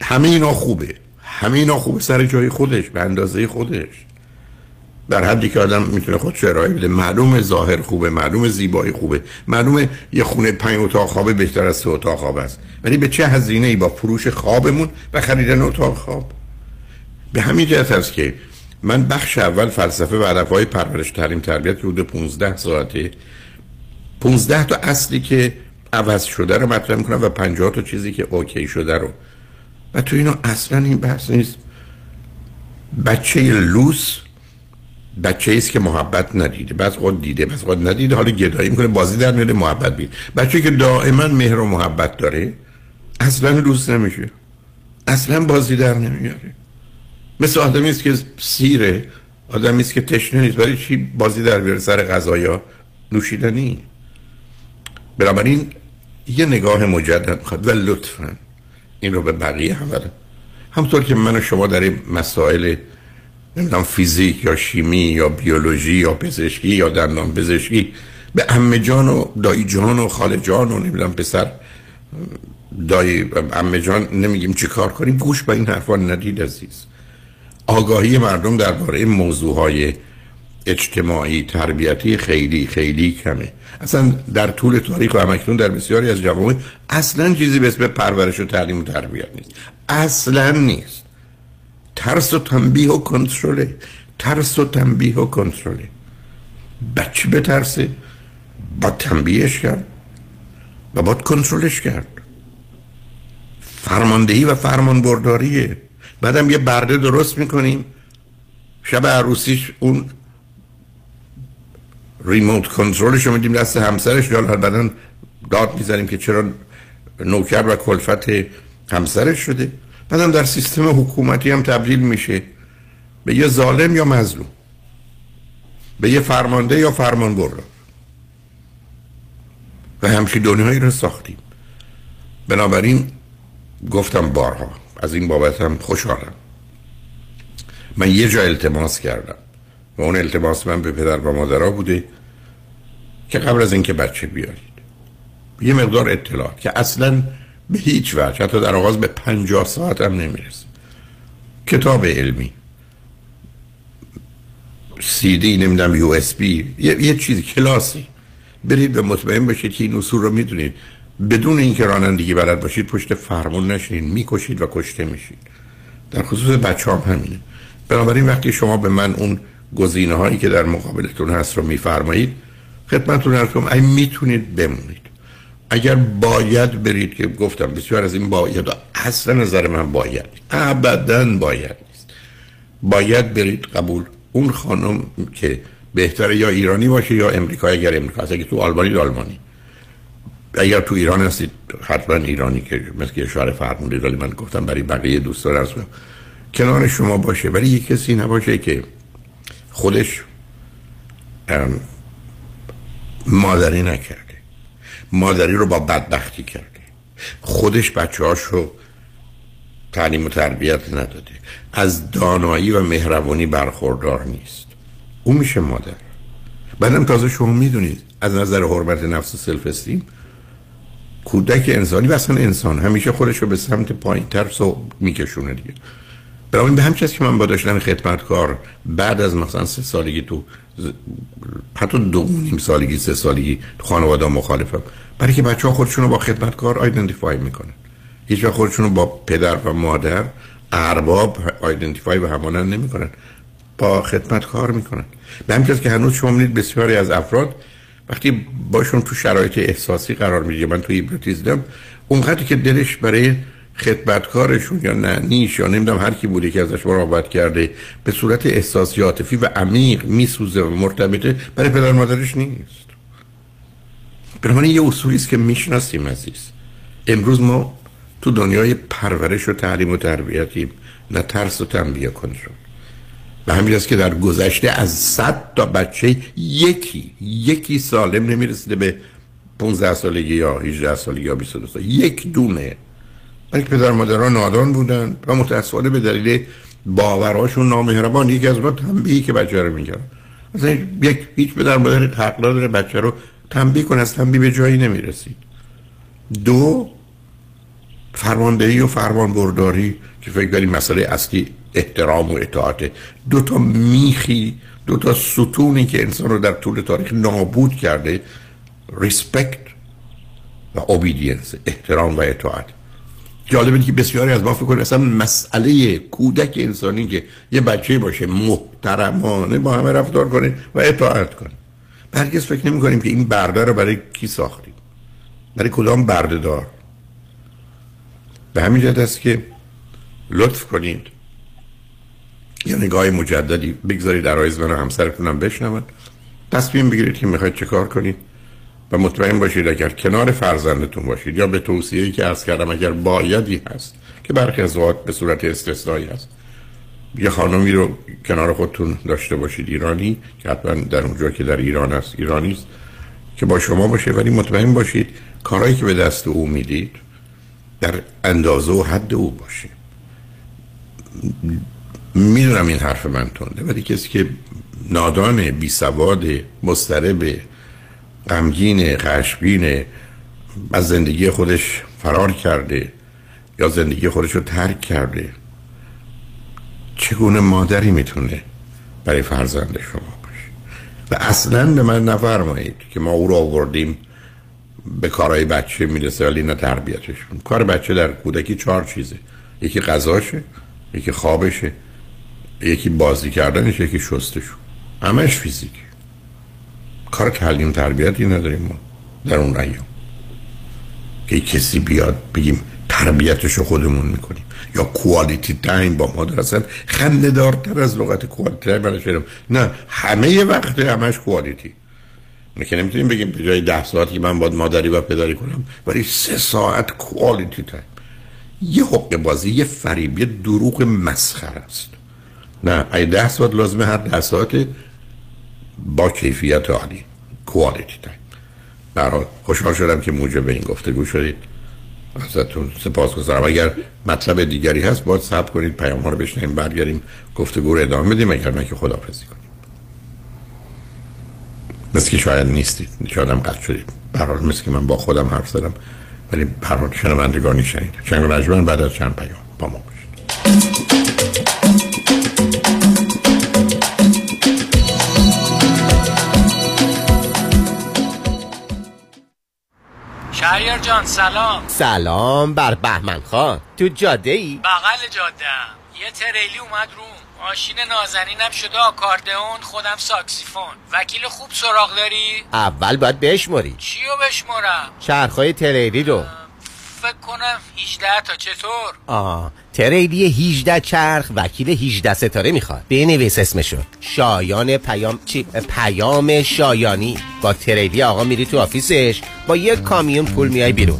همه اینا خوبه. همه اینا خوبه. سر جای خودش به اندازه خودش. در حدی که آدم می‌تونه خودش ارائه بده. معلوم ظاهر خوبه معلوم زیبایی خوبه. معلوم یه خونه پنج اتاق خوابه بهتر از سه اتاق خواب است. ولی به چه هزینه ای با فروش خوابمون و خریدن اتاق خواب؟ به همین جهت است که من بخش اول فلسفه و های پرورش تعلیم تربیت حدود 15 ساعته. 15 تا اصلی که عوض شده رو مطرح می‌کنم و 50 تا چیزی که اوکی شده رو. و تو اینو اصلا این بحث نیست. بچه لوس بچه ایست که محبت ندیده. بعض خود دیده بعض خود ندیده. حالا گدایی می‌کنه بازی در میاره محبت بید بچه که دائما مهر و محبت داره اصلا لوس نمیشه. اصلا بازی در نمیاره مثل آدمی است که سیره آدمی است که تشنه نیست برای چی بازی در بیاره سر غذایا؟ نوشیدنی بنابراین یه نگاه مجدد می‌خواد و لطفا این رو به بقیه هم همطور که من و شما در این مسائل نمی‌دونم فیزیک یا شیمی یا بیولوژی یا پزشکی یا دندان پزشکی به امه جان و دایی جان و خاله جان و نمی‌دونم پسر دایی امه جان نمیگیم چی کار کنیم گوش به این حرفا ندید عزیز. آگاهی مردم درباره موضوع های اجتماعی تربیتی خیلی خیلی کمه. اصلا در طول تاریخ و همکنون در بسیاری از جوامع اصلا چیزی به اسم پرورش و تعلیم و تربیت نیست. اصلا نیست. ترس و تنبیه و کنترله. ترس و تنبیه و کنترله. بچه به ترسه با تنبیهش کرد و باید کنترلش کرد. فرماندهی و فرمان برداریه بعدم یه برده درست می‌کنیم. شب عروسیش اون ریموت کنترلش رو میدیم دست همسرش یا بعدا داد می‌زنیم که چرا نوکر و کلفت همسرش شده. بعدم در سیستم حکومتی هم تبدیل میشه به یه ظالم یا مظلوم به یه فرمانده یا فرمان بردار و همچین دنیایی رو ساختیم. بنابراین گفتم بارها از این بابت هم خوشحالم. من یه جا التماس کردم و اون التماس من به پدر و مادرها بوده که قبل از اینکه بچه بیارید. یه مقدار اطلاعات که اصلا به هیچ وجه حتی در آغاز به پنجاه ساعت هم نمی‌رسه. کتاب علمی سی دی نمی‌دونم یو اس بی یه, یه چیزی کلاسی. برید و مطمئن باشید که این اصول رو می‌دونید. بدون اینکه رانندگی بلد باشید پشت فرمون نشین می‌کشید و کشته میشید. در خصوص بچه هم همینه. بنابراین وقتی شما به من اون گزینه هایی که در مقابلتون هست رو میفرمایید خدمتتون هست کنم ای می‌تونید بمونید. اگر باید برید که گفتم بسیار از این باید اصلا نظر من باید ابدا باید نیست. باید برید قبول اون خانم که بهتره یا ایرانی باشه یا امریکایی اگر امریکا اگر تو آلبانی آلمانی اگر تو ایران هستید حتما ایرانی که مثل که اشاره فرمودید ولی من گفتم برای بقیه دوستان هست کنار شما باشه ولی یک کسی نباشه که خودش مادری نکرده. مادری رو با بدبختی کرده. خودش بچه هاش تعلیم و تربیت نداده. از دانایی و مهربانی برخوردار نیست. او میشه مادر. بعدم تازه شما می‌دونید از نظر حرمت نفس و سلف استیم کودک انسانی و اصلا انسان. همیشه خودش رو به سمت پایین ترس و میکشونه دیگه. برای به همچه که من با داشتن خدمتکار بعد از مثلا سه سالگی تو حتی دو نیم سالگی سه سالگی تو خانواده مخالفم. برای که بچه ها خودشون رو با خدمتکار آیدنتیفای می‌کنن. هیچ خودشون رو با پدر و مادر ارباب آیدنتیفای و همانند نمی‌کنن. با خدمت کار می‌کنن. به همین که هنوز شما بسیاری از افراد وقتی باشون تو شرایط احساسی قرار می‌گیره من تو هیپنوتیزم اونقدر که دلش برای خدمتکارشون یا ننیش یا نمی‌دونم هر کی بوده که ازش مراقبت کرده به صورت احساسی عاطفی و عمیق میسوزه و مرتبطه برای پدر مادرش نیست. بنابراین یه اصولی است که می‌شناسیم عزیز. امروز ما تو دنیای پرورش و تعلیم و تربیتیم نه ترس و تنبیه کنترل و همین که در گذشته از صد تا بچه یکی یکی سالم نمی‌رسیده به 15 سالگی یا 18 سالگی یا 22 سالگی یک دونه. بلکه پدر مادرها نادان بودن و متاسفانه به دلیل باورهاشون نامهربان یکی از ما تنبیهی که بچه رو می‌کرد. مثلا یک هیچ پدر مادر حق داره بچه رو تنبیه کنه از تنبیه به جایی نمی‌رسید. دو فرماندهی و فرمان برداری که فکر کنیم مسئله اصلی احترام و اطاعت. دو تا میخی دو تا ستونی که انسان رو در طول تاریخ نابود کرده ریسپکت و اوبیدینس احترام و اطاعت. جالبه که بسیاری از ما فکر کنیم اصلا مسئله کودک انسانی که یه بچه باشه محترمانه با همه رفتار کنه و اطاعت کنه. هرگز فکر نمی کنیم که این برده رو برای کی ساختیم؟ برای کدام برده دار به همین جهت است که لطف کنید. یه نگاه مجددی بگذارید در من و همسرتونم بشنون. تصمیم بگیرید که می‌خواید چه کار کنید و مطمئن باشید اگر کنار فرزندتون باشید یا به توصیه‌ای که از کردم اگر بایدی هست که برخی از به صورت استثنایی هست. یه خانمی رو کنار خودتون داشته باشید ایرانی که حتما در اونجا که در ایران است ایرانی است که با شما باشه. ولی مطمئن باشید کارهایی که به دست او می‌دید در اندازه و حد او باشه. می‌دونم این حرف من تونده ولی کسی که نادان بی سواد مسترب غمگین خشمگین از زندگی خودش فرار کرده یا زندگی خودش رو ترک کرده چگونه مادری می‌تونه برای فرزند شما باشه؟ و اصلا به من نفرمایید که ما او رو آوردیم به کارهای بچه می‌رسه ولی نه تربیتش. کار بچه در کودکی چهار چیزه. یکی غذاشه یکی خوابشه. یکی بازی کردنش یکی شستشو. همش فیزیک کار تعلیم تربیتی نداریم ما در اون ایام. که کسی بیاد بگیم تربیتش رو خودمون می‌کنیم. یا quality time با مادر اصلا خنده دارتر از لغت quality time براش نه همه وقت همش quality که نمی‌تونیم بگیم به جای ده ساعت که من باید مادری و پدری کنم ولی سه ساعت quality time یه حقه بازی یه فریب یه دروغ مسخره است. نه ای ده ساعت لازمه هر ده ساعت با کیفیت عالی quality time بهرحال خوشحال شدم که موجب این گفتگو شدید. ازتون سپاس گذارم. اگر مطلب دیگری هست باید سب کنید پیام ها رو بشنیم برگردیم گفتگو رو ادامه بدیم. اگر نه که خدافزی کنیم. مثل که شاید نیستید شاید هم قطع شدید. برحال مثل که من با خودم حرف زدم ولی برحال شنوندگانی شنید چنگ رجمن بعد از چند پیام با ما باشید. شهریار جان سلام. سلام بر بهمن خان. تو جاده ای؟ بغل جاده یه تریلی اومد روم. ماشین نازنینم شده آکاردئون خودم ساکسیفون. وکیل خوب سراغ داری؟ اول باید بشماری چیو بشمارم؟ چرخهای تریلی رو. فکر کنم 18 تا. چطور؟ آه تریلی 18 چرخ وکیل 18 ستاره می‌خواد. بنویس اسمشو. شایان پیام چی؟ پیام شایانی. با تریلی آقا میری تو office ش. با یک کامیون پول میای بیرون.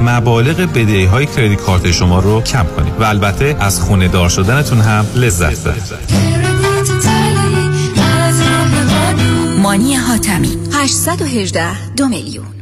مبالغ بدهی های کردیت کارت شما رو کم کنیم و البته از خونه دار شدنتون هم لذت ببرید. مانی حاتمی. 818 دو میلیون.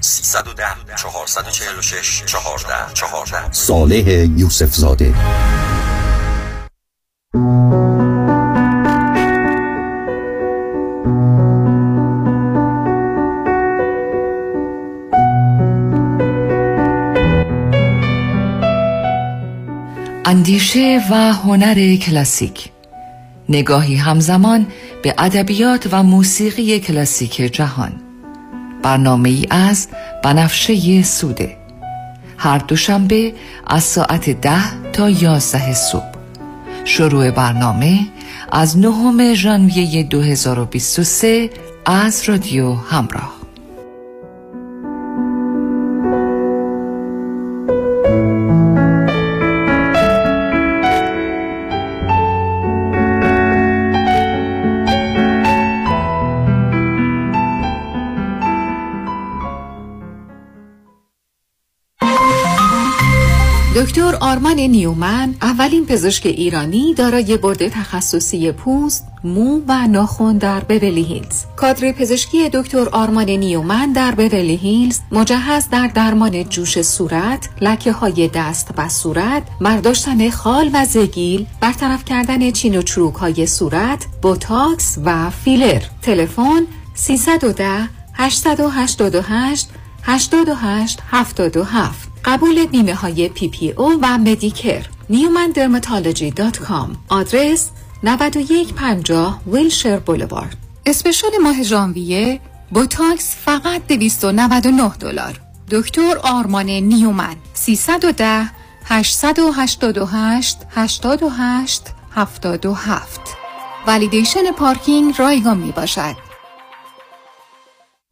310 446 14 14 صالح یوسف زاده اندیشه و هنر کلاسیک. نگاهی همزمان به ادبیات و موسیقی کلاسیک جهان. برنامه ای از بنفشه سوده. هر دوشنبه از ساعت ده تا یازده صبح. شروع برنامه از نهم ژانویه 2023 از رادیو همراه. دکتر آرمان نیومن اولین پزشک ایرانی دارای بورد تخصصی پوست، مو و ناخن در بورلی هیلز. کادر پزشکی دکتر آرمان نیومن در بورلی هیلز مجهز در درمان جوش صورت، لکه های دست و صورت، برداشتن خال و زگیل، برطرف کردن چین و چروک های صورت، بوتاکس و فیلر. تلفن 310 888 88 77 قبول بیمه های PPO و Medicare. Newman Dermatology dot com. آدرس 9150 Wilshire Boulevard. special ماه ژانویه بوتاکس فقط 299 دلار. دکتر آرمان نیومن. 310 888 88 77 validation پارکینگ رایگان می باشد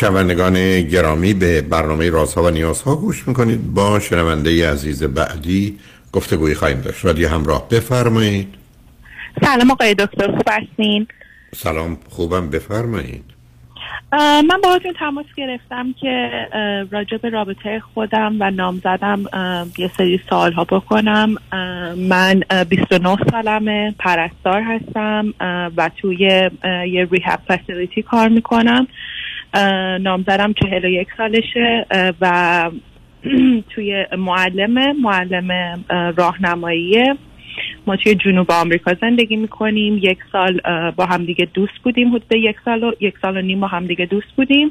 شنوندگان گرامی به برنامه رازها و نیازها گوش می‌کنید. با شنونده عزیز بعدی گفتگوی خواهیم داشت. رادیو همراه بفرمایید. سلام آقای دکتر خوب هستین؟ سلام خوبم. بفرمایید. من باهاتون تماس گرفتم که راجع به رابطه خودم و نام زدم. یه سری سوال ها بکنم من 29 سالمه پرستار هستم و توی یه ریهب فسیلیتی کار می‌کنم. نامزدم چهل و یک سالشه و *clears throat* توی معلم معلم راهنماییه. ما توی جنوب آمریکا زندگی می‌کنیم. یک سال با همدیگه دوست بودیم حدود یک سال و یک سال و نیم با همدیگه دوست بودیم.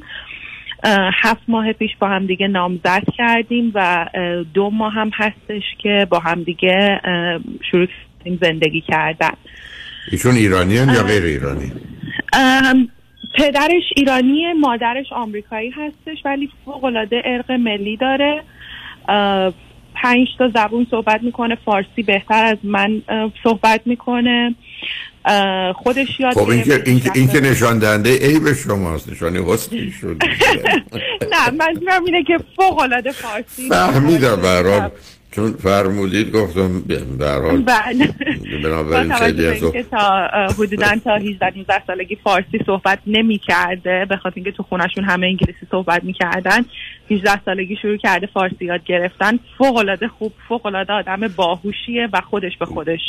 هفت ماه پیش با همدیگه نامزد کردیم و دو ماه هم هستش که با همدیگه شروع کردیم زندگی کردن. ایشون ایرانی یا غیر ایرانی؟ پدرش ایرانی مادرش آمریکایی هستش ولی فوق العاده ارق ملی داره. پنج تا زبون صحبت می‌کنه فارسی بهتر از من صحبت می‌کنه. خودش یاد خب این که, این, این که نشان دهنده عیب شماست نشانه حسنی شد. *laughs* نه من اینه که فوق العاده فارسی. فهمیدم برام. چون فرمودید گفتم به حال بله. بنابراین خیلی از تا حدودا تا 18 19 سالگی فارسی صحبت نمی کرده به خاطر اینکه تو خونشون همه انگلیسی صحبت می‌کردن 18 سالگی شروع کرده فارسی یاد گرفتن. فوق العاده خوب فوق العاده آدم باهوشیه و خودش به خودش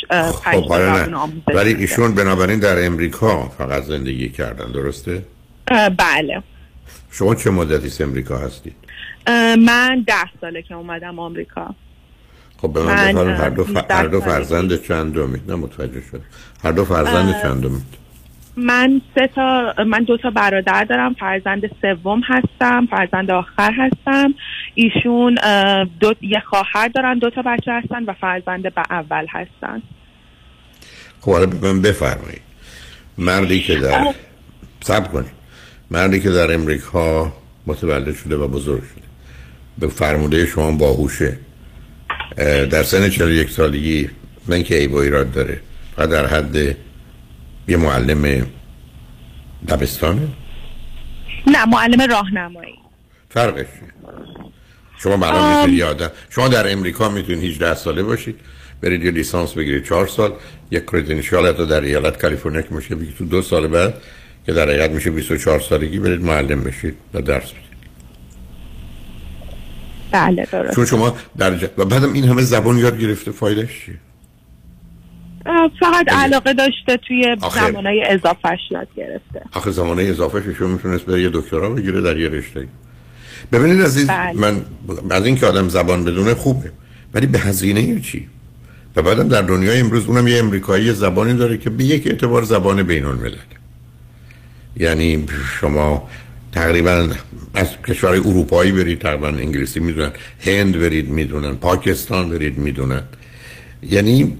پنج خب ولی ایشون بنابراین در امریکا فقط زندگی کردن درسته؟ بله. شما چه مدتی امریکا هستید؟ من ده ساله که اومدم آمریکا. خب به من بفرمایید هر دو, ف... هر دو فرزند چندمی. نه متوجه شد هر دو فرزند چندمی؟ من سه تا من دو تا برادر دارم. فرزند سوم هستم فرزند آخر هستم. ایشون دو یه خواهر دارن دو تا بچه هستن و فرزند به اول هستن. خب حالا من بفرمایید. مردی که در سب کنید. مردی که در امریکا متولد شده و بزرگ شده. به فرموده شما باهوشه. در سن 41 سالگی من که ایبو ایراد داره فقط در حد یه معلم دبستانه؟ نه معلم راهنمایی. فرقش شما برای می‌تونید یادم شما در امریکا می‌تونید 18 ساله باشید برید یه لیسانس بگیرید. 4 سال یک کردنشیال حتی در ایالت کالیفرنیا که میشه بگید تو دو سال بعد که در حقیقت میشه 24 سالگی برید معلم بشید و درس بدید. بله درست. چون شما در ج... و بعدم این همه زبان یاد گرفته فایدش چیه؟ فقط علاقه داشته توی آخه- زمانهای اضافهش یاد گرفته. آخه زمانه اضافه ششون می‌تونست بره یه دکترا بگیره در یه رشته. ببینید عزیز بله. من از اینکه آدم زبان بدونه خوبه ولی به هزینه چی؟ و بعدم در دنیای امروز اونم یه امریکایی زبانی داره که به یک اعتبار زبان بین الملل یعنی شما تقریبا از کشورهای اروپایی برید تقریبا انگلیسی می‌دونن هند برید می‌دونن پاکستان برید می‌دونن. یعنی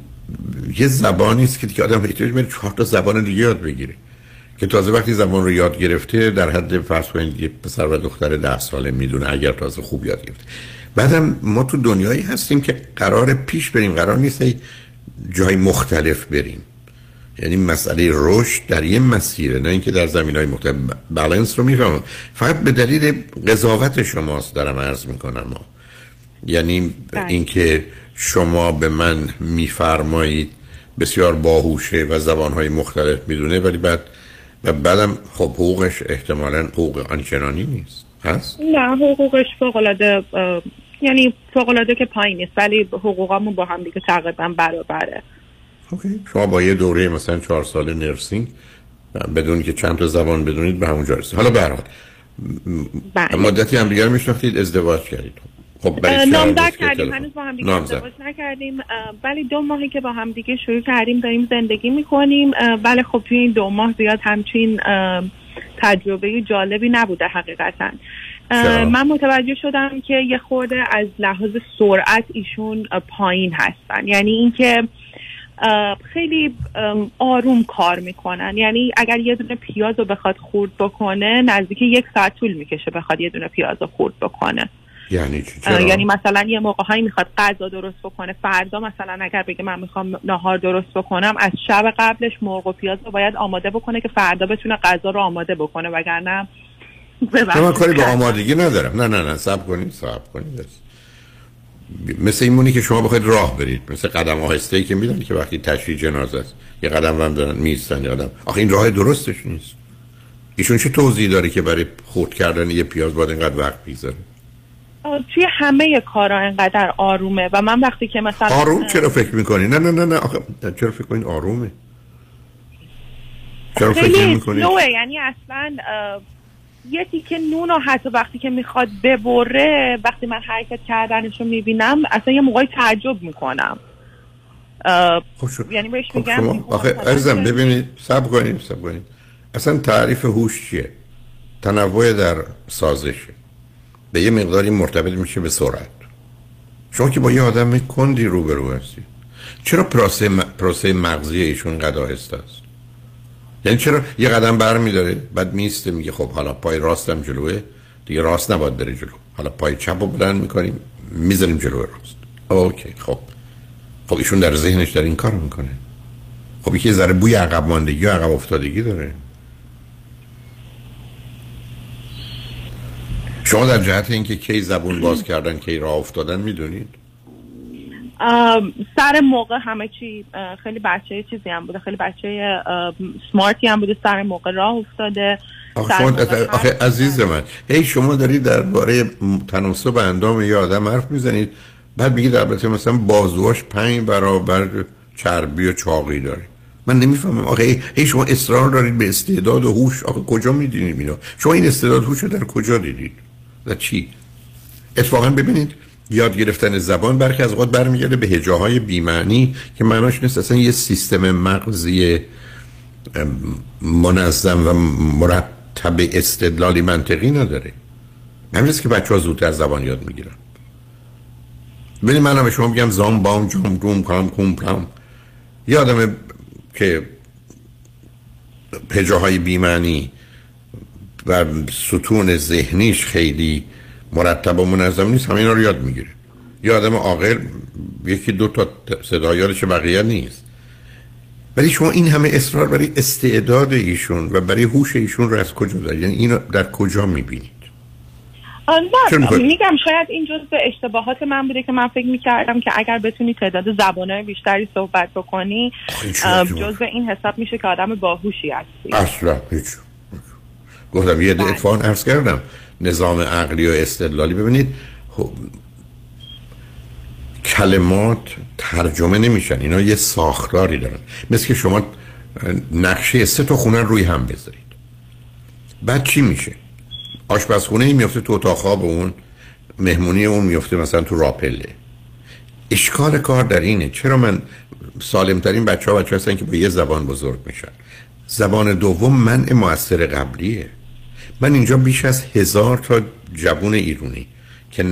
یه زبانی است که دیگه آدم احتیاج میره چهار تا زبان دیگه یاد بگیره. که تازه وقتی زبان رو یاد گرفته در حد فرض کنید یه پسر و دختر ده ساله می‌دونه اگر تازه خوب یاد گرفته. بعدم ما تو دنیایی هستیم که قرار پیش بریم قرار نیست جای مختلف بریم. یعنی مسئله رشد در یه مسیره نه اینکه در زمین های مختلف بالانس رو می‌فهمم. فقط به دلیل قضاوت شماست دارم عرض می‌کنم. ما یعنی اینکه شما به من میفرمایید بسیار باهوشه و زبانهای مختلف می‌دونه ولی بعد و بعدم خب حقوقش احتمالا حقوق آنچنانی نیست. هست؟ نه حقوقش فوقلاده یعنی فوقلاده که پایین نیست ولی حقوقامون با هم دیگه تقریبا برابره. شما با یه دوره مثلا چهار سال نرسینگ بدون که چند تا زبان بدونید به همون رسید. حالا به هر حال م- مدتی هم دیگر میشناختید ازدواج کردید. خب نامزد کردیم هنوز با هم دیگه نامزد. ازدواج نکردیم. ولی دو ماهی که با هم دیگه شروع کردیم داریم زندگی می‌کنیم. ولی خب توی این دو ماه زیاد همچین تجربه جالبی نبوده حقیقتا؟ من متوجه شدم که یه خورده از لحاظ سرعت ایشون پایین هستن. یعنی اینکه خیلی آروم کار می‌کنن. یعنی اگر یه دونه پیاز رو بخواد خورد بکنه نزدیک یک ساعت طول می‌کشه بخواد یه دونه پیاز رو خورد بکنه. یعنی چرا؟ یعنی مثلا یه موقع هایی می‌خواد غذا درست بکنه. فردا مثلا اگر بگه من می‌خوام نهار درست بکنم از شب قبلش مرغ و پیاز رو باید آماده بکنه که فردا بتونه غذا رو آماده بکنه. وگرنه نه من کاری به آمادگی ندارم. نه نه نه سب کنید سب کنید. مثل این مونی که شما بخواید راه برید. مثل قدم آهسته ای که می‌دونید که وقتی تشریح جنازه است. یه قدم هم دارن میستن یه قدم. آخه این راه درستش نیست. ایشون چه توضیحی داره که برای خورد کردن یه پیاز باید اینقدر وقت بگذاره اه، توی همه کارا انقدر آرومه و من وقتی که مثلا آروم چرا فکر می‌کنی؟ نه نه نه نه. آخه چرا فکر کنید آرومه؟ چرا فکر سلوه یعنی اصلا یه تیکه نون رو حتی وقتی که می‌خواد ببره وقتی من حرکت کردنش رو می‌بینم اصلا یه موقعی تعجب می‌کنم. یعنی بهش میگم شما آخه عزیزم ببینید سب کنید سب کنید. اصلا تعریف هوش چیه؟ تنوع در سازشه به یه مقداری مرتبط میشه به سرعت. شما که با یه آدم کندی روبرو هستید. چرا پروسه م... پروسه مغزی ایشون قد آهسته است؟ یعنی چرا یه قدم برمیداره بعد میسته میگه خب حالا پای راستم جلوه. دیگه راست نباید بره جلو. حالا پای چپ رو بلند می‌کنیم می‌ذاریم جلو راست. اوکی خب. خب ایشون در ذهنش در این کار می‌کنه. خب یکی ذره بوی عقب ماندگی و عقب افتادگی داره. شما در جهت اینکه کی زبون باز کردن کی راه افتادن می‌دونید. سر موقع همه چی خیلی بچه چیزی هم بوده خیلی بچه سمارتی هم بوده سر موقع راه افتاده. آخه, عزیز من هی شما دارید درباره تناسب اندام یه آدم حرف می‌زنید بعد میگید البته مثلا بازوهاش پنج برابر چربی و چاقی داره. من نمی‌فهمم. آخه هی- شما اصرار دارید به استعداد و هوش. آخه کجا میدینید اینو؟ شما این استعداد هوش رو در کجا دیدید؟ در چی؟ اتفاقا ببینید. یاد گرفتن زبان برخی از اوقات برمیگرده به هجاهای بیمعنی که معناش نیست. اصلا یه سیستم مغزی منظم و مرتب استدلالی منطقی نداره. همین که بچه ها زودتر زبان یاد می‌گیرن. ببینید من هم به شما میگم زام بام جام گوم کام کوم پلام یه آدم که هجاهای بیمعنی و ستون ذهنیش خیلی مرتب و منظم نیست همه اینا رو یاد می‌گیره. یه آدم عاقل یکی دو تا صدا یادش بقیه نیست. ولی شما این همه اصرار برای استعداد ایشون و برای هوش ایشون رو از کجا دارید؟ یعنی اینو در کجا می‌بینید؟ نه؟ میگم شاید این جزء اشتباهات من بوده که من فکر می‌کردم که اگر بتونی تعداد زبانهای بیشتری صحبت بکنی جواب؟ جزء این حساب میشه که آدم باهوشی هستی. اصلا هیچ. گفتم یه اتفاقا عرض کردم. نظام عقلی و استدلالی. ببینید خب، کلمات ترجمه نمیشن اینا یه ساختاری دارن. مثل که شما نقشه سه تا خونه روی هم بذارید. بعد چی میشه؟ آشپزخونه میفته تو اتاق خواب اون مهمونی اون میفته مثلا تو راپله. اشکال کار در اینه. چرا من سالمترین بچه ها بچه هستن که با یه زبان بزرگ میشن؟ زبان دوم منع موثر قبلیه. من اینجا بیش از هزار تا جوون ایرونی که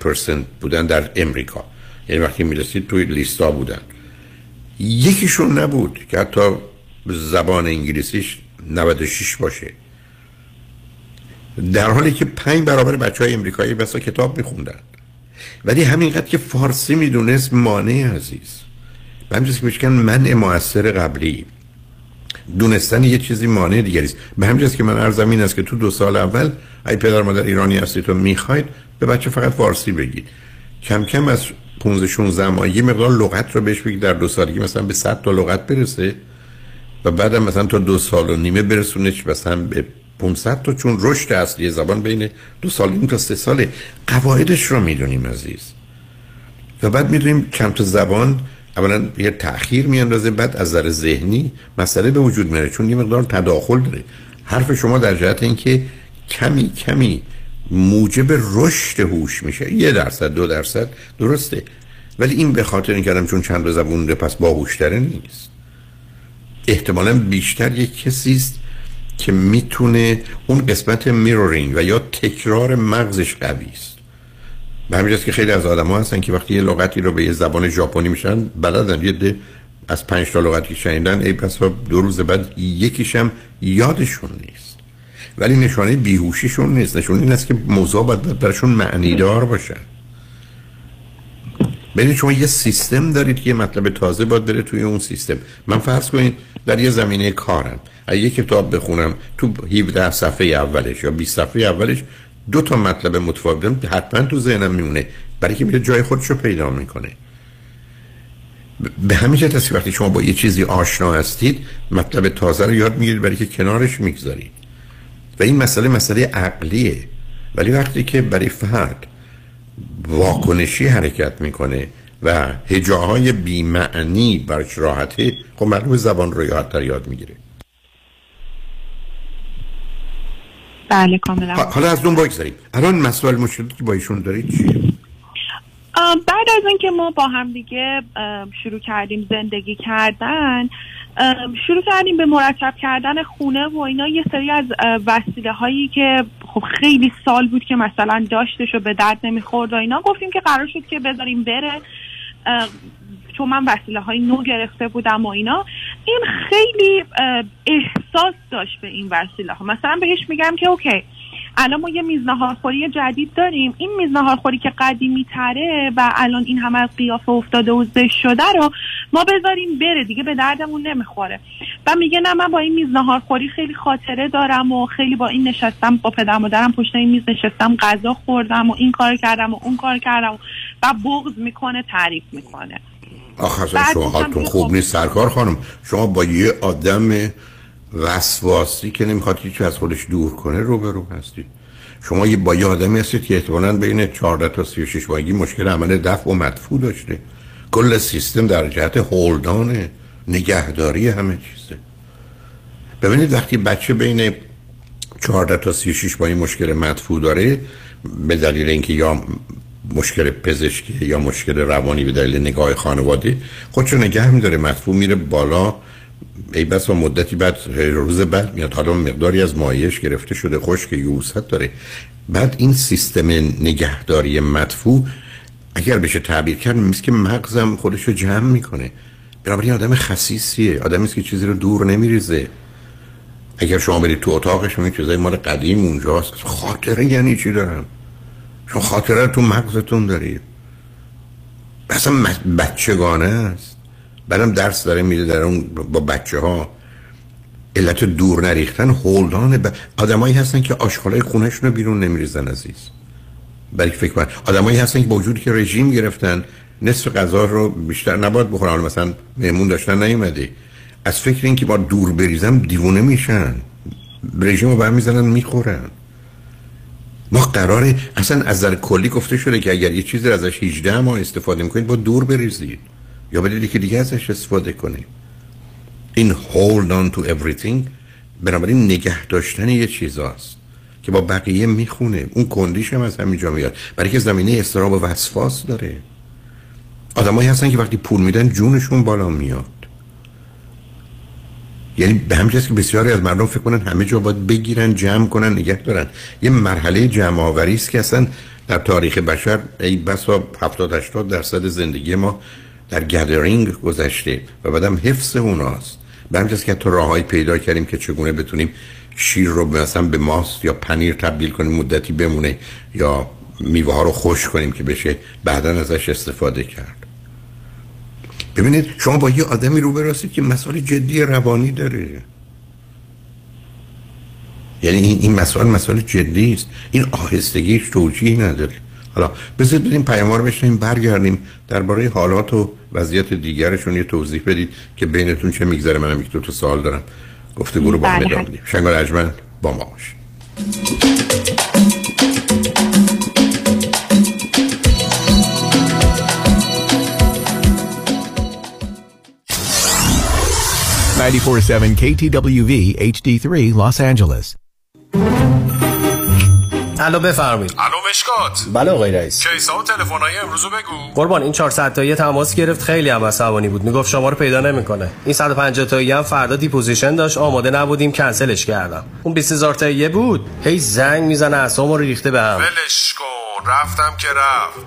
99% بودن در امریکا. یعنی وقتی می‌رسید توی لیستا بودن. یکیشون نبود که حتی زبان انگلیسیش 96 باشه. در حالی که پنج برابر بچه های امریکایی بسا کتاب میخوندن. ولی همینقدر که فارسی می‌دونست مانع عزیز. همجاز که من موثر قبلی دونستن یه چیزی مانع دیگری است. به همجاز که من ارزم این است که تو دو سال اول ای پدر مادر ایرانی هستید تو می‌خواید به بچه فقط فارسی بگید. کم کم از 15 16 ماه یه مقدار لغت رو بهش بگید در دو سالگی مثلا به 100 تا لغت برسه و بعدم مثلا تا دو سال و نیمه برسونش مثلا به 500 تا چون رشد اصلی زبان بین دو سال تا سه ساله. قواعدش رو می‌دونیم عزیز. و بعد می‌دونیم کم تا زبان اولا یه تأخیر میاندازه بعد از نظر ذهنی مسئله به وجود میاره چون یه مقدار تداخل داره. حرف شما در جهت اینکه کمی کمی موجب رشد هوش میشه. یه درصد دو درصد درسته. ولی این به خاطر این کردم چون چند زبون پس باهوشتره نیست. احتمالا بیشتر یک کسی است که می‌تونه اون قسمت میرورینگ و یا تکرار مغزش قوی است. به همین که خیلی از آدم ها هستن که وقتی یه لغتی رو به یه زبان ژاپنی میشن بلدن. یه ده از پنج تا لغتی شنیدن ای پس دو روز بعد یکیشم یادشون نیست. ولی نشانه بیهوشیشون نیست. نشون این است که موضوع باید برشون معنیدار باشن ببینید شما یه سیستم دارید که یه مطلب تازه باید بره توی اون سیستم. من فرض کنید در یه زمینه کارم. اگه یه کتاب بخونم تو 17 صفحه اولش یا 20 صفحه اولش دو تا مطلب متفاوت حتما تو ذهنم میمونه. برای که میره جای خودش رو پیدا می‌کنه. به همین جهت وقتی شما با یه چیزی آشنا هستید مطلب تازه رو یاد می‌گیرید برای که کنارش می‌گذارید. و این مسئله مسئله عقلیه. ولی وقتی که برای فرد واکنشی حرکت می‌کنه و هجاهای بیمعنی برش راحته خب معلوم زبان رو یادتر یاد می‌گیره. بله کاملا. حالا از اون بگذاریم. الان مسئله مشکلاتی که با ایشون دارید چیه؟ بعد از اینکه ما با هم دیگه شروع کردیم زندگی کردن شروع کردیم به مرتب کردن خونه و اینا یه سری از وسیله هایی که خب خیلی سال بود که مثلا داشتش و به درد نمی‌خورد و اینا گفتیم که قرار شد که بذاریم بره. چون من وسیله های نو گرفته بودم و اینا این خیلی احساس داشت به این وسیله ها مثلا بهش میگم که اوکی الان ما یه میز خوری جدید داریم. این میز خوری که قدیمی تره و الان این همه از قیافه افتاده و زشت شده رو ما بذاریم بره دیگه به دردمون نمی‌خوره. و میگه نه من با این میز خوری خیلی خاطره دارم و خیلی با این نشستم با پدر مادرم پشت این میز نشستم غذا خوردم و این کار کردم و اون کار کردم و بغض می‌کنه تعریف می‌کنه. آخه شما حالتون خوب نیست سرکار خانم. شما با یه آدم وسواسی که نمی‌خواد هیچ از خودش دور کنه روبرو هستید شما یه با یه آدمی هستید که احتمالا بین 14 تا 36 ماهگی مشکل عمل دفع و مدفوع داشته. کل سیستم در جهت هولدان نگهداری همه چیزه. ببینید وقتی بچه بین 14 تا 36 ماهی مشکل مدفوع داره به دلیل اینکه یا مشکل پزشکی یا مشکل روانی به دلیل نگاه خانواده خودشو نگه میداره. مدفوع میره بالا. ای بس و مدتی بعد روز بعد میاد. حالا مقداری از مایش گرفته شده خوش که یوست داره. بعد این سیستم نگهداری مدفوع اگر بشه تعبیر کرد میست که مغزم خودش رو جمع می‌کنه. بنابراین آدم خصیصیه. آدمی که چیزی رو دور نمیریزه. اگر شما برید تو اتاقش میگید چیزای مال قدیم اونجاست. خاطره یعنی چی دارم؟ شما خاطره تو مغزتون دارید. اصلا بچگانه است. بعدم درس داره میده در اون با بچه ها علت دور نریختن هولدان ب... آدمایی هستن که آشغالای خونهشون رو بیرون نمیریزن عزیز. برای فکر کنن. آدمایی هستن که با وجودی که رژیم گرفتن نصف غذا رو بیشتر نباید بخورن. مثلا مهمون داشتن نیومده. از فکر اینکه با دور بریزم دیوونه میشن. رژیم رو برمیزنن می‌خورن. ما قراره اصلا از نظر کلی گفته شده که اگر یه چیزی ازش 18 ماه استفاده می‌کنید با دور بریزید. یا بدید که دیگه ازش استفاده کنید این hold on to everything بنابراین نگه داشتن یه چیزاست که با بقیه می‌خونه. اون کندیش هم از همینجا میاد. برای که زمینه استراب و وسواس داره. آدمایی هستن که وقتی پول میدن جونشون بالا میاد. یعنی به همین که بسیاری از مردم فکر کنن همه جا باید بگیرن جمع کنن نگه دارن. یه مرحله جمع آوری است که اصلا در تاریخ بشر ای بسا 70 80 درصد زندگی ما در گدرینگ گذشته و بعدم حفظ اوناست به همین که تو راههایی پیدا کردیم که چگونه بتونیم شیر رو مثلا به ماست یا پنیر تبدیل کنیم مدتی بمونه یا میوه ها رو خوش کنیم که بشه بعدا ازش استفاده کرد. ببینید شما با یه آدمی رو براسید که مسائل جدی روانی داره. یعنی این, این مسائل مسائل جدی است. این آهستگیش توجیه نداره. حالا بذارید بریم پیام رو بشنیم برگردیم درباره حالات و وضعیت دیگرشون. یه توضیح بدید که بینتون چه میگذره. منم یک دو تا سوال دارم. گفتگو رو با هم ادامه بدیم. شنگار اجمن با ما باشید. 947 KTWV HD3 Los Angeles. الو بفرمایید. الو مشکات. بله آقای رئیس. case ا و تلفن‌های امروزو بگو. قربان این 400 تایی تماس گرفت. خیلی هم عصبانی بود. می‌گفت شما رو پیدا نمی‌کنه. این 150 تایی هم فردا deposition داشت. آماده نبودیم. کنسلش کردم. اون 20000 تایی بود. هی زنگ می‌زنه اسمو رو ریخته به هم. ولش کن. رفتم که رفت.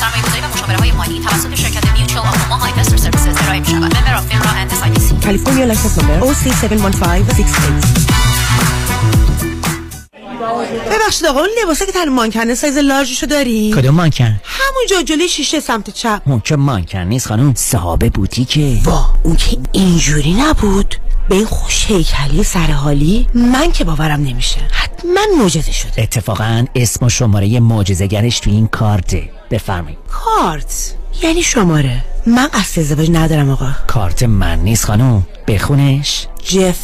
سرمایه‌گذاری و مشاوره های مالی توسط شرکت Mutual of Omaha Investor Services ارائه می‌شود. Member of FINRA and SIPC. California license number OC71568 ببخشید آقا اون لباسه که تن مانکنه سایز large شو داری؟ کدوم مانکن همونجا جلوی شیشه سمت چپ اون که مانکن نیست خانم صاحب بوتیکه وا اون که اینجوری نبود به این خوش هیکلی سرحالی من که باورم نمیشه. حتما معجزه شده. اتفاقا اسم و شماره معجزه‌گرش تو این کارته. بفرمایید. کارت؟ یعنی شماره. من قصد ازدواج ندارم آقا. کارت من نیست خانم بخونش. جف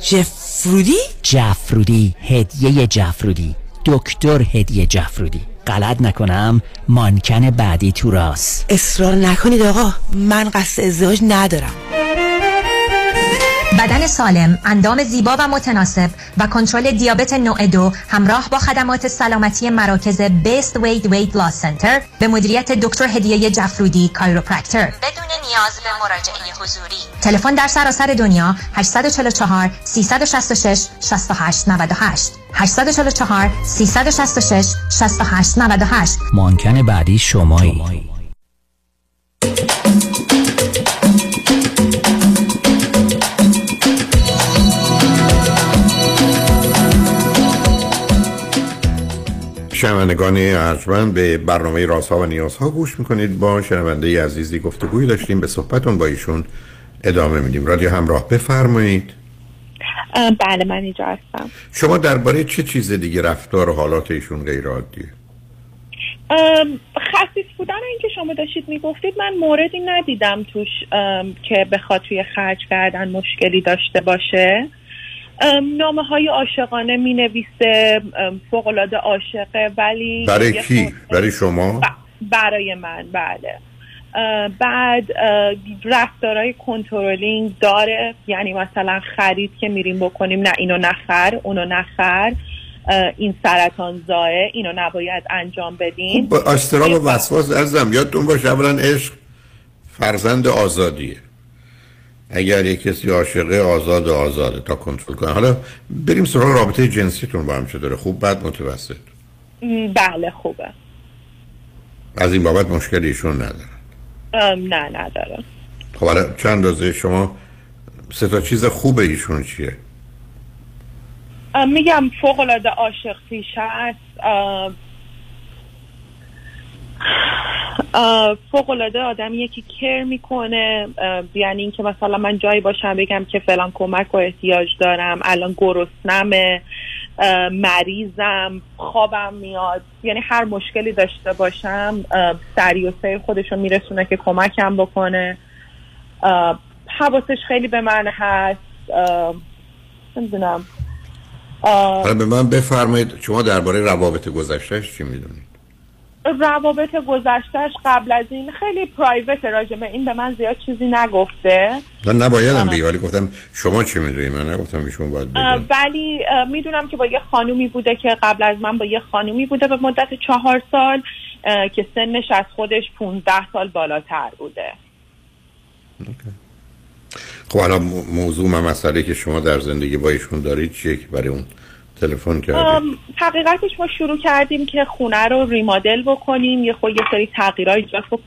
جفرودی؟ جفرودی. هدیه جفرودی. دکتر هدیه جفرودی. غلط نکنم. مانکن بعدی تو راست. اصرار نکنید آقا. من قصد ازدواج ندارم. بدن سالم، اندام زیبا و متناسب و کنترل دیابت نوع دو همراه با خدمات سلامتی مراکز بیست وید وید لاس سنتر به مدیریت دکتر هدیه جفرودی کایروپرکتر بدون نیاز به مراجعه حضوری. تلفن در سراسر دنیا 844 366 68 98 844 366 68 98 مانکن بعدی شمایی. شنوندگان ارجمند به برنامه رازها و نیازها گوش می‌کنید. با شنونده عزیزی گفتگوی داشتیم به صحبتون با ایشون ادامه میدیم. رادیو همراه بفرمایید. بله من اینجا هستم. شما درباره چه چیز دیگه رفتار و حالات ایشون غیر عادیه؟ خصیص بودن این که شما داشتید می‌گفتید من موردی ندیدم توش که بخواد توی خرج کردن مشکلی داشته باشه. نامه های عاشقانه می نویسه فوقلاده عاشقه ولی برای کی؟ برای شما؟ برای من بله. بعد رفتارهای کنترلینگ داره. یعنی مثلا خرید که میریم بکنیم نه اینو نخر اونو نخر این سرطان زاه اینو نباید انجام بدین. با استرام و وسواس ازم یادتون باشه اولا عشق فرزند آزادیه. اگر یک کسی عاشقه آزاد و آزاده تا کنترل کنه. حالا بریم سراغ رابطه جنسیتون با هم چطوره خوب بد متوسط؟ بله خوبه. از این بابت مشکلی ایشون نداره. نه نداره. خب حالا چند اندازه شما؟ سه تا چیز خوب ایشون چیه؟ میگم فوق العاده عاشق اه، فوق العاده آدمیه که کر می‌کنه. یعنی اینکه مثلا من جایی باشم بگم که فلان کمک و احتیاج دارم الان گرسنمه مریضم خوابم میاد. یعنی هر مشکلی داشته باشم اه، سریع و سیر خودشو میرسونه که کمکم بکنه. حواسش خیلی به من هست. نمی‌دونم. حالا به من بفرمایید. شما درباره روابط گذشتهش چی می‌دونید؟ روابط گذشتهش قبل از این خیلی پرایوت راجبه. این به من زیاد چیزی نگفته. من نبایدم بگی ولی گفتم شما چی می‌دونید من نگفتم ایشون باید بگم ولی می‌دونم که با یه خانومی بوده که قبل از من با یه خانومی بوده. به مدت چهار سال که سنش از خودش 15 سال بالاتر بوده. خب حالا مو- موضوع و مسئله که شما در زندگی با ایشون دارید چیه که برای اون تلفن کردید ام، حقیقتش ما شروع کردیم که خونه رو ریمادل بکنیم. یه خود یه سری تغییرهای ایجاد بکنیم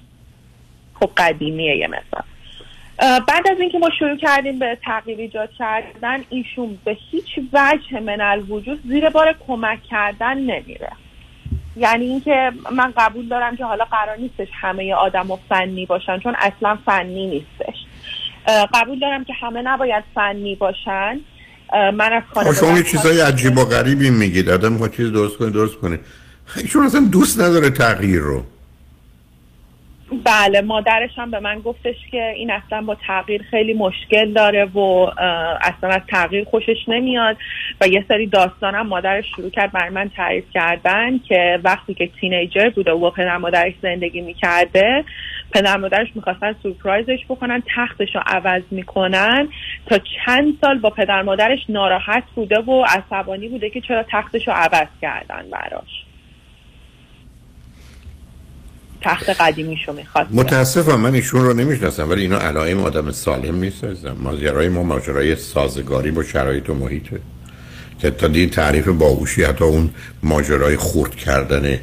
خب قدیمیه یه مثلا بعد از اینکه ما شروع کردیم به تغییر ایجاد کردن ایشون به هیچ وجه من الوجود زیر بار کمک کردن نمیره. یعنی اینکه من قبول دارم که حالا قرار نیستش همه آدم فنی باشن چون اصلا فنی نیستش. قبول دارم که همه نباید فنی باشن. من از آخه شما یه چیزای عجیب و غریبی میگید. آدم می‌خواد چیز درست کنه درست کنه. ایشون اصلا دوست نداره تغییر رو. بله مادرش هم به من گفتش که این اصلا با تغییر خیلی مشکل داره و اصلا از تغییر خوشش نمیاد. و یه سری داستان هم مادرش شروع کرد بر من تعریف کردن که وقتی که تینیجر بوده و پدر مادرش زندگی می‌کرده پدر مادرش می‌خواستن سورپرایزش بکنن تختش رو عوض می‌کنن تا چند سال با پدر مادرش ناراحت بوده و عصبانی بوده که چرا تختش رو عوض کردن براش. تخت قدیمیشو می‌خواد متاسفم من ایشون رو نمی‌شناسم ولی اینا علائم آدم سالم عزیزم ماجرای ما ماجرای سازگاری با شرایط و محیطه تا دین تعریف باهوشی حتی اون ماجرای خورد کردن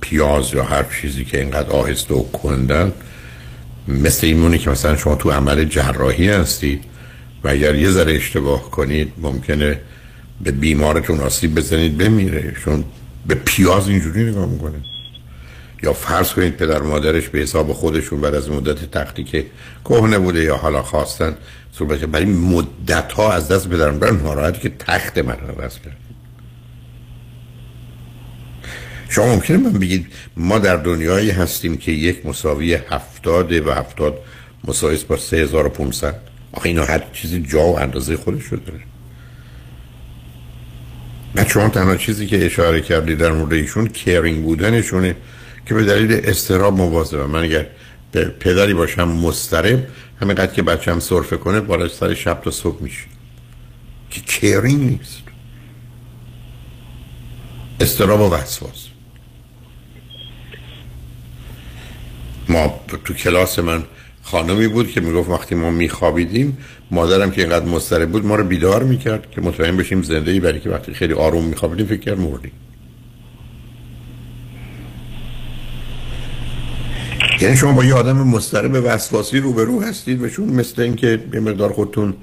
پیاز یا هر چیزی که اینقدر آهسته و کندن مثل ایمونی که مثلا شما تو عمل جراحی هستید و اگر یه ذره اشتباه کنید ممکنه به بیمارتون آسیب بزنید بمیره. چون به پیاز اینجوری نگاه می‌کنه. یا فرض کنید پدر مادرش به حساب خودشون بعد از مدت تختی که کهنه بوده یا حالا خواستن صحبت برای مدت ها از دست و مادر ناراحتی که تخت من عوض کرد. شما ممکنه من بگید ما در دنیایی هستیم که یک مساوی هفتاده و هفتاد مساویس با سه هزار و پونسد آخه اینا هر چیزی جا و اندازه خودش رو داره. نه شما تنها چیزی که اشاره کردی در مورد ایشون کیرینگ بودنشونه که به دلیل استراب مواظبم من اگر پدری باشم مسترب همینقدر که بچم سرفه کنه بالا سر شب تا صبح میشه. که کیرینگ نیست. استراب و وسواس. ما تو کلاس من خانمی بود که می‌گفت وقتی ما میخوابیدیم مادرم که اینقدر مضطرب بود ما رو بیدار می‌کرد که مطمئن بشیم زنده ای برای که وقتی خیلی آروم میخوابیدیم فکر کرد مردیم یعنی شما با یه آدم مضطرب وسواسی روبرو هستید و چون مثل اینکه یه مقدار خودتون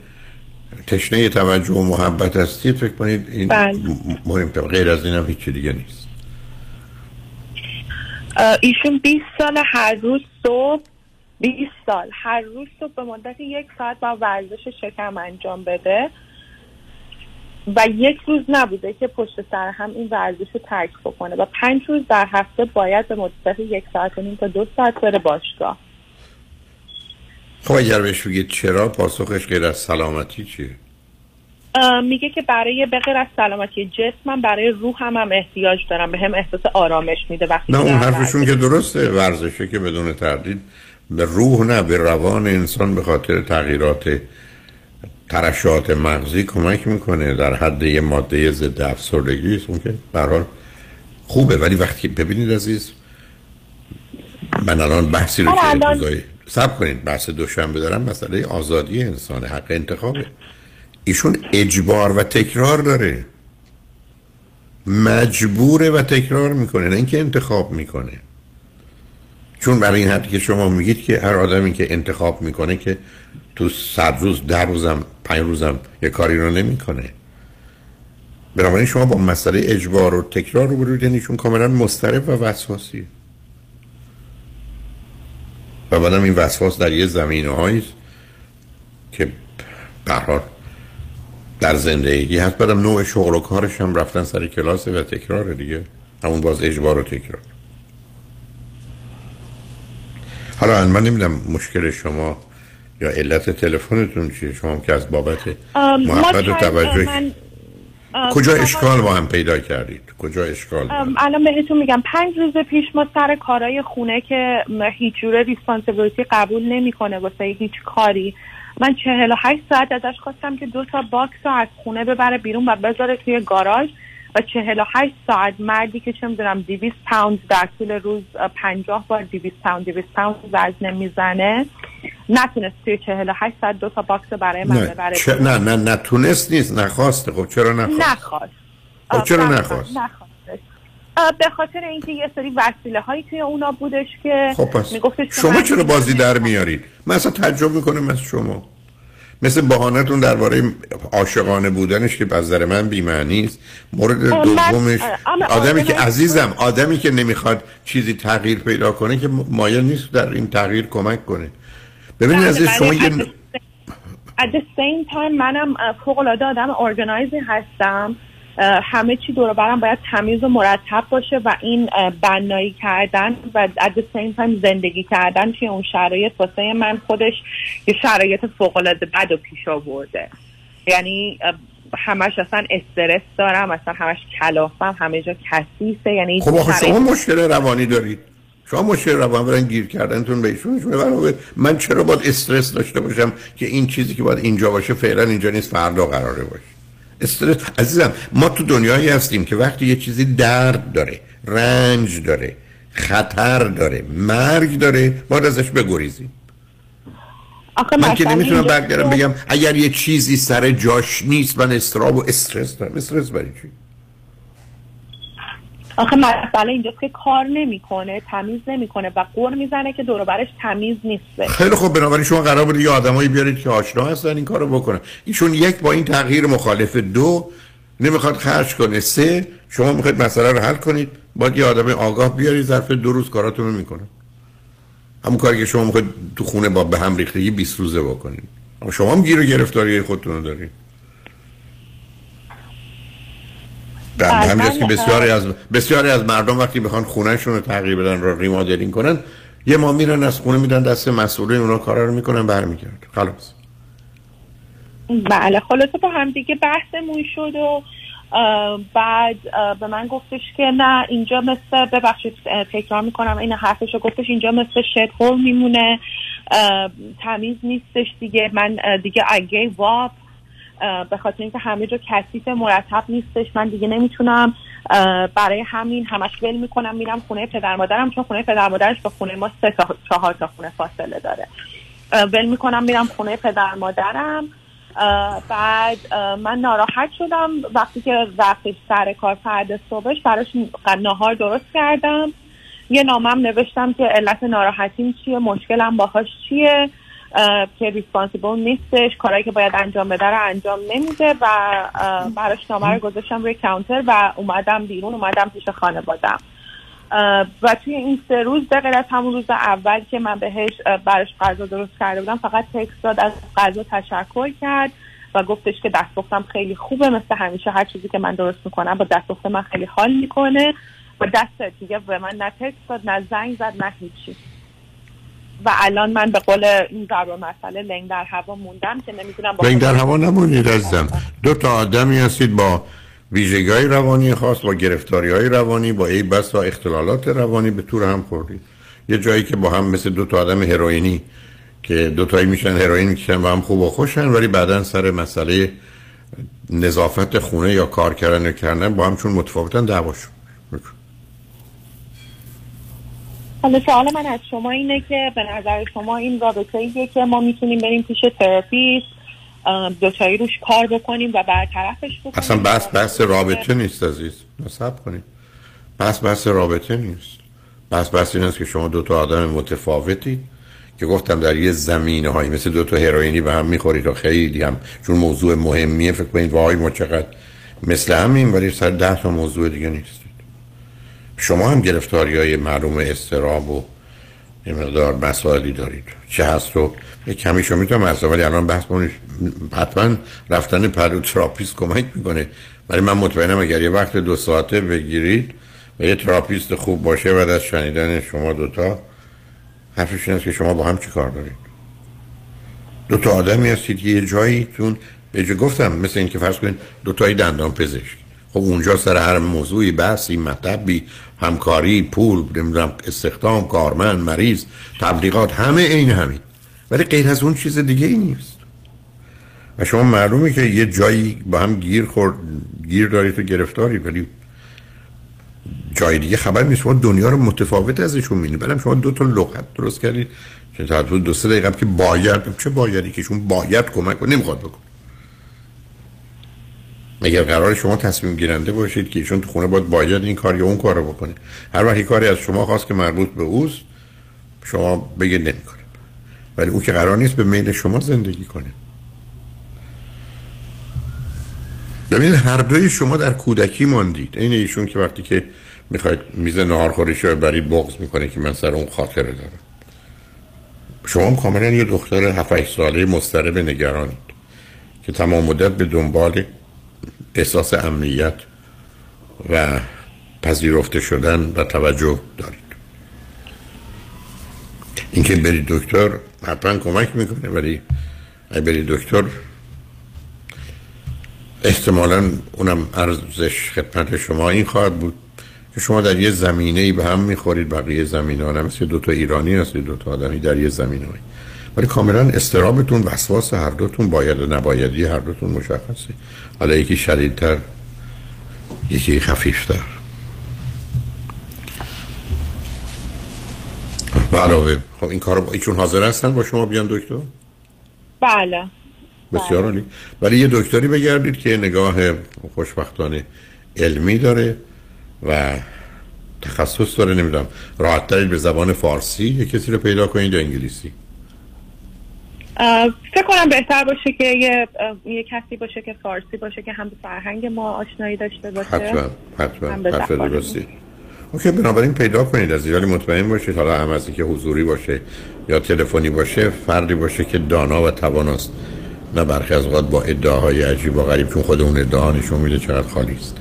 تشنه توجه و محبت هستید فکر کنید این بله. م- مهم غیر از این هم هیچ دیگه نیست ایشون 20 سال هر روز صبح 20 سال. هر روز صبح به مدت یک ساعت با ورزش شکم انجام بده. و یک روز نبوده که پشت سر هم این ورزش رو ترک بکنه. و پنج روز در هفته باید به مدت یک ساعت و نیم تا دو ساعت بره باشگاه. خب اگر بهش بگید چرا؟ پاسخش غیر از سلامتی چیه؟ میگه که برای به غیر از سلامتی جسمم برای روحم هم احتیاج دارم. به هم احساس آرامش میده وقتی نه اون حرفشون که درسته. ورزشه که بدون تردید به روح نه به روان انسان به خاطر تغییرات ترشحات مغزی کمک می‌کنه. در حد یه ماده ضد افسردگی است اون که به هر حال خوبه. ولی وقتی ببینید عزیز من الان بحثی رو که سب کنید بحث دوشنبه دارم. مسئله آزادی انسان حق انتخابه. ایشون اجبار و تکرار داره. مجبوره و تکرار می‌کنه نه اینکه انتخاب می‌کنه. چون برای این حدی که شما میگید که هر آدمی که انتخاب می‌کنه که تو صد روز ده روزم پنج روزم یه کاری رو نمی‌کنه. بنابراین شما با مسئله اجبار و تکرار رو برید یعنی کاملا مضطرب و وسواسی. و بعدم این وسواس در یه زمینه است که به هر حال در زندگی. هست بعدم نوع شغل و کارش هم رفتن سر کلاسه و تکرار دیگه. همون باز اجبار و تکرار. حالا من نمی‌دونم مشکل شما یا علت تلفنتون چیه. شما که از بابت محبت و توجه من- کجا اشکال با هم پیدا کردید؟ کجا اشکال الان بهتون میگم. پنج روز پیش ما سر کارهای خونه که هیچ جوره responsibility قبول نمی‌کنه واسه هیچ کاری. من چهل و هشت ساعت ازش خواستم که دو تا box رو از خونه ببره بیرون و بذاره توی گاراژ و چهل و هشت ساعت مردی که چه می‌دونم دیویست پوند در طول روز اه، پنجاه بار دیویست پوند دیویست پوند وزنه می‌زنه. نتونست توی چهل و هشت ساعت دو تا box برای من نه ببره نه نه نتونست نیست نخواسته خب چرا نخواست؟ نخواست. خب چرا نخواست؟ نخواستش. اه، به خاطر اینکه یه سری وسیله هایی توی اونا بودش که خب پس شما چرا بازی در میارید؟ من اصلا تعجب می‌کنم از شما. مثل بهانتون درباره عاشقانه بودنش که از نظر من بی‌معنی است. مورد دومش آدمی آدم- که عزیزم آدمی که نمی‌خواد چیزی تغییر پیدا کنه که مایل نیست در این تغییر کمک کنه. ببینید بله، عزیز شما ولی یه at the same time منم فوق العاده آدم ارگنایزی هستم. همه چی دور برم باید تمیز و مرتب باشه و این بنایی کردن و at the same time زندگی کردن توی اون شرایط واسه من خودش یه شرایط فوق العاده بد و پیش آورده. یعنی همش اصلا استرس دارم اصلا همش کلافم همه جا کثیفه یعنی خب آخه شما مشکل روانی دارید. شما مشکل روانی برن گیر کردنتون به ایشون من چرا باید استرس داشته باشم که این چیزی که باید اینجا باشه فعلا اینجا نیست فردا قراره باشه؟ استرس. عزیزم ما تو دنیایی هستیم که وقتی یه چیزی درد داره رنج داره خطر داره مرگ داره باید ازش بگریزیم. آخه من که نمی‌تونم برگردم بگم اگر یه چیزی سر جاش نیست من استراب و استرس دارم. استرس برای چی؟ آخه مسئله اینجاست که کار نمی‌کنه تمیز نمی‌کنه و قور می‌زنه که دور برش تمیز نیسته. خیلی خوب بنابراین شما قرار بود یه آدمایی بیارید که آشنا هستن این کارو بکنن. ایشون یک با این تغییر مخالف دو نمی‌خواد خرج کنه. سه شما می‌خواید مسئله رو حل کنید باید یه آدم آگاه بیارید ظرف دو روز کاراتون رو می‌کنه. همون کاری که شما می‌خواید تو خونه با به هم ریختگی 20 روزه بکنید. شما هم گیر و گرفتاری خودتون دارید. در همینجاست که. بسیاری از بسیاری از مردم وقتی بخوان خونهشون رو تغییر بدن رو ریمادلینگ کنن یه ما میرن از خونه میدن دست مسئولین اونا کارا رو می‌کنن برمیگردن. خلاص. بله خلاصه با هم دیگه بحثمون شد و بعد به من گفتش که نه اینجا مثل ببخشید تکرار می‌کنم این حرفش رو گفتش اینجا مثل شت هول میمونه تمیز نیستش دیگه. من دیگه اگه واب به خاطر اینکه همه جا کثیف مرتب نیستش من دیگه نمی‌تونم برای همین همش ول می‌کنم میرم خونه پدر مادرم چون خونه پدر مادرش با خونه ما سه تا چهار تا خونه فاصله داره. ول می‌کنم میرم خونه پدر مادرم. بعد من ناراحت شدم. وقتی که رفتش سر کار فرد صبحش براش نهار درست کردم. یه نامم نوشتم که علت ناراحتیم چیه مشکلم باهاش چیه. که ریسپانسیبل نیستش. کارهایی که باید انجام بده رو انجام نمیده و براش نامه رو گذاشتم روی کانتر و اومدم بیرون اومدم پیش خانوادم. و توی این سه روز به غیر از همون روز اول که من بهش براش غذا درست کرده بودم فقط تکست داد از غذا تشکر کرد و گفتش که دستپختم خیلی خوبه مثل همیشه هر چیزی که من درست می‌کنم با دستپخت من خیلی حال می‌کنه. و دست دیگه به من نه تکست داد نه زنگ زد نه هیچی. و الان من به قول این ضرب مسئله لنگ در هوا موندم که نمی‌دونم و این در هوا نمونید عزیزم. دو تا آدمی هستید با ویژگی های روانی خاص با گرفتاری های روانی با ای بس و اختلالات روانی به تور هم خوردید. یه جایی که با هم مثل دو تا آدم هروئینی که دو تایی میشن هروئین می‌کشن و هم خوب و خوشن ولی بعدا سر مسئله نظافت خونه یا کار کردن کردن با هم چون متفاوتن دعواشون حالا سوال من از شما اینه که به نظر شما این رابطه ایه که ما می‌تونیم بریم پیش تراپیست دوتایی روش کار بکنیم و برطرفش بکنیم؟ اصلا بحث بحث رابطه نیست عزیز. نصب کنید. بحث بحث رابطه نیست. بحث بحث این است که شما دو تا آدم متفاوتی که گفتم در یه زمینه هایی مثل دو تا هروئینی به هم می‌خورید و خیلی هم چون موضوع مهمیه فکر کنید وای ما چقدر مثل همین ولی سر ده تا موضوع دیگه نیستید شما هم گرفتاری های معلوم استراب و یه مقدار مسائلی دارید. چه هست رو یه کمی شما می‌تونم از ولی الان بحث کنید حتما رفتن پهلو تراپیست کمک می‌کنه. ولی من مطمئنم اگر یه وقت دو ساعته بگیرید و یه تراپیست خوب باشه بعد از شنیدن شما دوتا حرفش این است که شما با هم چی کار دارید؟ دو تا آدمی هستید که یه جاییتون به گفتم مثل این که فرض کنید دو تایی دندان پزشک خب اونجا سر هر موضوعی بحثی مطلبی همکاری پول نمی‌دونم استخدام کارمند مریض تبلیغات همه این همین. ولی غیر از اون چیز دیگه ای نیست. و شما معلومه که یه جایی با هم گیر خورد گیر دارید و گرفتاری ولی جای دیگه خبر نیست. شما دنیا رو متفاوت ازشون می‌بینید. بعدم شما دو تا لغت درست کردید. که تا دو سه دقیقه که باید چه بایدی که شما باید کمک کنه نمی‌خواد بکن مگر قرار شما تصمیم گیرنده باشید که ایشون تو خونه باید باید این کار یا اون کار رو بکنه؟ هر وقت کاری از شما خواست که مربوط به اوست شما بگید نمی‌کنه ولی اون که قرار نیست به میل شما زندگی کنه. ببینید هر دوی شما در کودکی ماندید. این ایشون که وقتی که می‌خواید میز نهار خورش رو برید بغض می‌کنه که من سر اون خاطره دارم. شما هم کاملا یه دختر 7 ساله مضطرب نگرانید که تمام مدت به دنبال احساس امنیت و پذیرفته شدن و توجه دارید. اینکه برید دکتر حتما کمک می‌کنه ولی اگه برید دکتر احتمالا اونم ارزش خدمت شما این خواهد بود که شما در یه زمینه ای به هم می‌خورید بقیه زمینه ها مثل دو تا ایرانی هست دو تا آدمی در یه زمینه ولی کاملا استرابتون وسواس هر دوتون باید و نبایدی هر دوتون مشخصه. حالا یکی شدیدتر یکی خفیفتر. علاوه خب این کار ایشون حاضر هستن با شما بیان دکتر؟ بله. بسیار عالی. ولی یه دکتری بگردید که نگاه خوشبختانه علمی داره و تخصص داره نمی‌دونم. راحت به زبان فارسی یه کسی رو پیدا کنید یا انگلیسی؟ فکر کنم بهتر باشه که یه, یه کسی باشه که فارسی باشه که هم به فرهنگ ما آشنایی داشته باشه حتما حتما. حرف درستی. اوکی بنابراین پیدا کنید از ولی مطمئن باشید حالا هم از که حضوری باشه یا تلفنی باشه فردی باشه که دانا و تواناست. نه برخی از اوقات با ادعاهای عجیب و غریب چون خود اون ادعا نشون میده چقدر خالی است.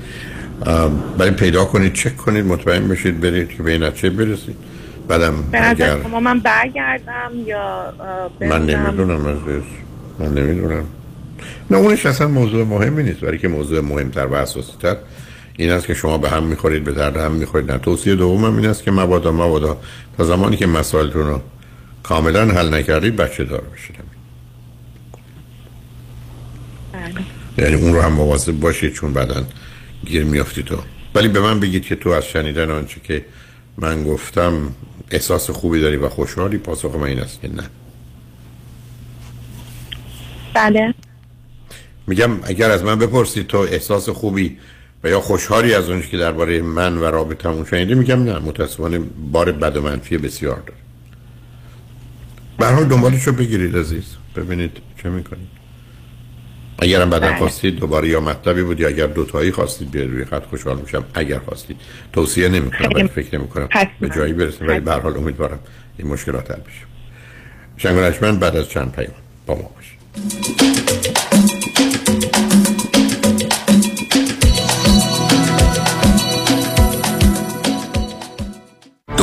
برای پیدا کنید چک کنید مطمئن بشید برید که به این نتیجه برسید. بعدم اگر من برگردم یا من نمی‌دونم از من نمی‌دونم. نه اونش اصلا موضوع مهمی نیست. برای که موضوع مهمتر و اساسی تر این است که شما به هم می‌خورید به درد هم می‌خورید. نه توصیه دوم هم این است که مبادا مبادا تا زمانی که مسائلتون رو کاملا حل نکردید بچه دار بشید. یعنی اون رو هم مواظب باشید چون بعدا گیر میافتی تو ولی به من بگید که تو از شنیدن آنچه که من گفتم احساس خوبی داری و خوشحالی؟ پاسخ من این است که نه. بله. میگم اگر از من بپرسید تو احساس خوبی و یا خوشحالی از اونچه که درباره من و رابطمون شنیده میگم نه متاسفانه بار بد و منفی بسیار داره. به حال دنبالش رو بگیرید عزیز. ببینید چه می‌کنید. اگرم بعدا بله. خواستید دوباره یا مطلبی بود یا اگر دوتایی خواستید بیاد روی خط خوشحال میشم. اگر خواستید توصیه نمی‌کنم ولی فکر نمی‌کنم به جایی برسیم. ولی به حال امیدوارم این مشکلات حل بشه. شنگ بعد از چند پیام با ما باشید.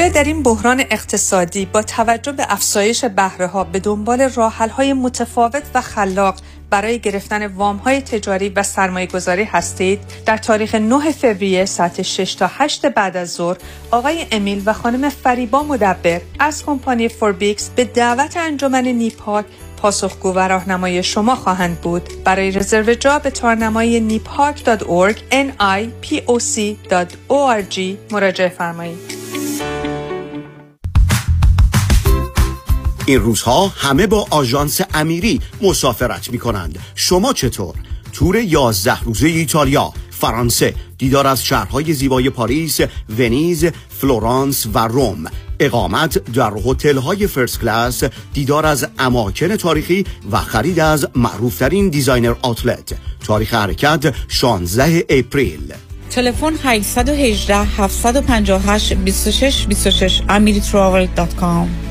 آیا در این بحران اقتصادی با توجه به افزایش بهره ها به دنبال راه حل های متفاوت و خلاق برای گرفتن وام های تجاری و سرمایه گذاری هستید؟ در تاریخ 9 فوریه ساعت 6 تا 8 بعد از ظهر آقای امیل و خانم فریبا مدبر از کمپانی فوربیکس به دعوت انجمن نیپاک پاسخگو و راهنمای شما خواهند بود. برای رزرو جا به تارنمای nipark.org nipoc.org مراجعه فرمایید. این روزها همه با آژانس امیری مسافرت می کنند شما چطور؟ تور 11 روزه ایتالیا فرانسه دیدار از شهرهای زیبای پاریس، ونیز، فلورانس و روم. اقامت در هتل‌های first class دیدار از اماکن تاریخی و خرید از معروفترین designer outlet. تاریخ حرکت 16 اپریل. تلفن 818 758 26 26 amiritravel.com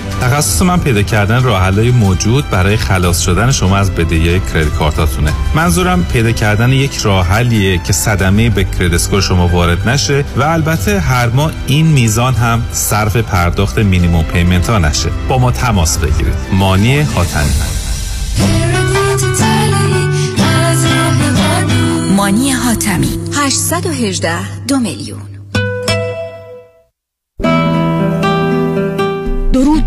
تخصص من پیدا کردن راه موجود برای خلاص شدن شما از بدهی credit card اتونه. منظورم پیدا کردن یک راه حلیه که صدمه به credit score شما وارد نشه و البته هر ماه این میزان هم صرف پرداخت minimum payment ها نشه. با ما تماس بگیرید. مانی حاتمی. مانی حاتمی. 818 دو میلیون.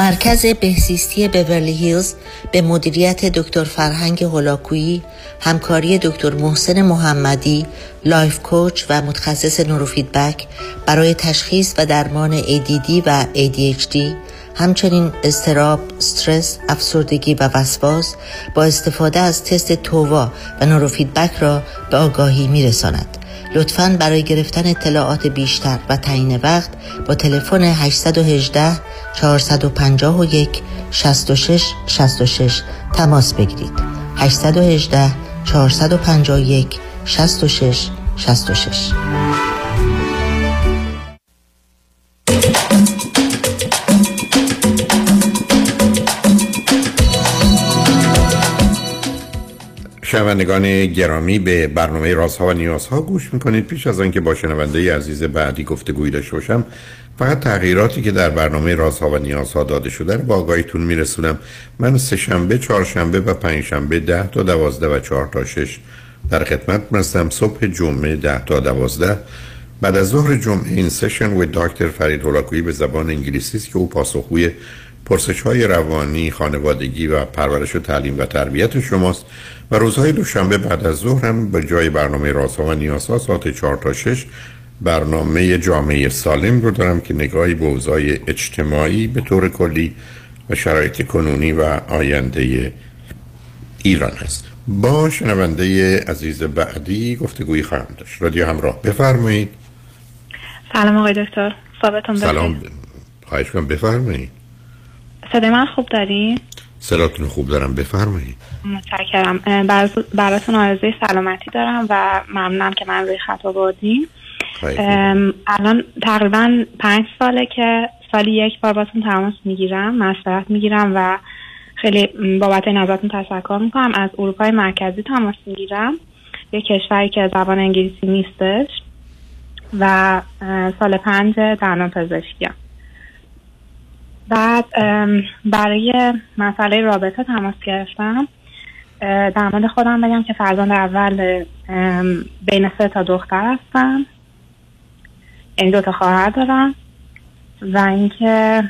مرکز بهزیستی بورلی هیلز به مدیریت دکتر فرهنگ هولاکویی همکاری دکتر محسن محمدی life coach و متخصص نوروفیدبک برای تشخیص و درمان ADD و ADHD همچنین اضطراب، استرس، افسردگی و وسواس با استفاده از تست TOVA و نوروفیدبک را به آگاهی می رساند. لطفا برای گرفتن اطلاعات بیشتر و تعیین وقت با تلفن 818 451 66 66 تماس بگیرید. 818 451 66 66 شنوندگان گرامی به برنامه رازها و نیازها گوش می‌کنید. پیش از آنکه با شنونده عزیز بعدی گفتگوی داشته باشم فقط تغییراتی که در برنامه رازها و نیازها داده شده رو با آگاهیتون میرسونم. من سه شنبه چهارشنبه و پنجشنبه ده تا دوازده و چهار تا شش در خدمت هستم. صبح جمعه ده تا دوازده. بعد از ظهر جمعه این سشن و دکتر فرید هولاکویی به زبان انگلیسی است که او پاسخگوی پرسش های روانی، خانوادگی و پرورش و تعلیم و تربیت شماست. و روزهای دوشنبه بعد از ظهر هم به جای برنامه رازها و نیازها ساعت 4 تا 6 برنامه جامعه سالم رو دارم که نگاهی به اوضاع اجتماعی به طور کلی و شرایط کنونی و آینده ایران هست. با شنونده عزیز بعدی گفتگویی خواهم داشت. رادیو همراه بفرمایید. سلام آقای دکتر. سلام. خواهش کنم بفرمایید. صدای من خوب دارین؟ صداتون خوب دارم بفرمایید. متشکرم. براتون آرزوی سلامتی دارم و ممنونم که من روی خط آوردین الان تقریبا پنج ساله که سالی یک بار باتون تماس می‌گیرم مشورت می‌گیرم و خیلی بابت نظرتون تشکر می‌کنم. از اروپای مرکزی تماس می‌گیرم. یه کشوری که زبان انگلیسی نیستش و سال پنج درمان پزشکیم بعد برای مسئله رابطه تماس گرفتم. در مورد خودم بگم که فرزند اول بین سه تا دختر هستم یعنی دو تا خواهر دارم و اینکه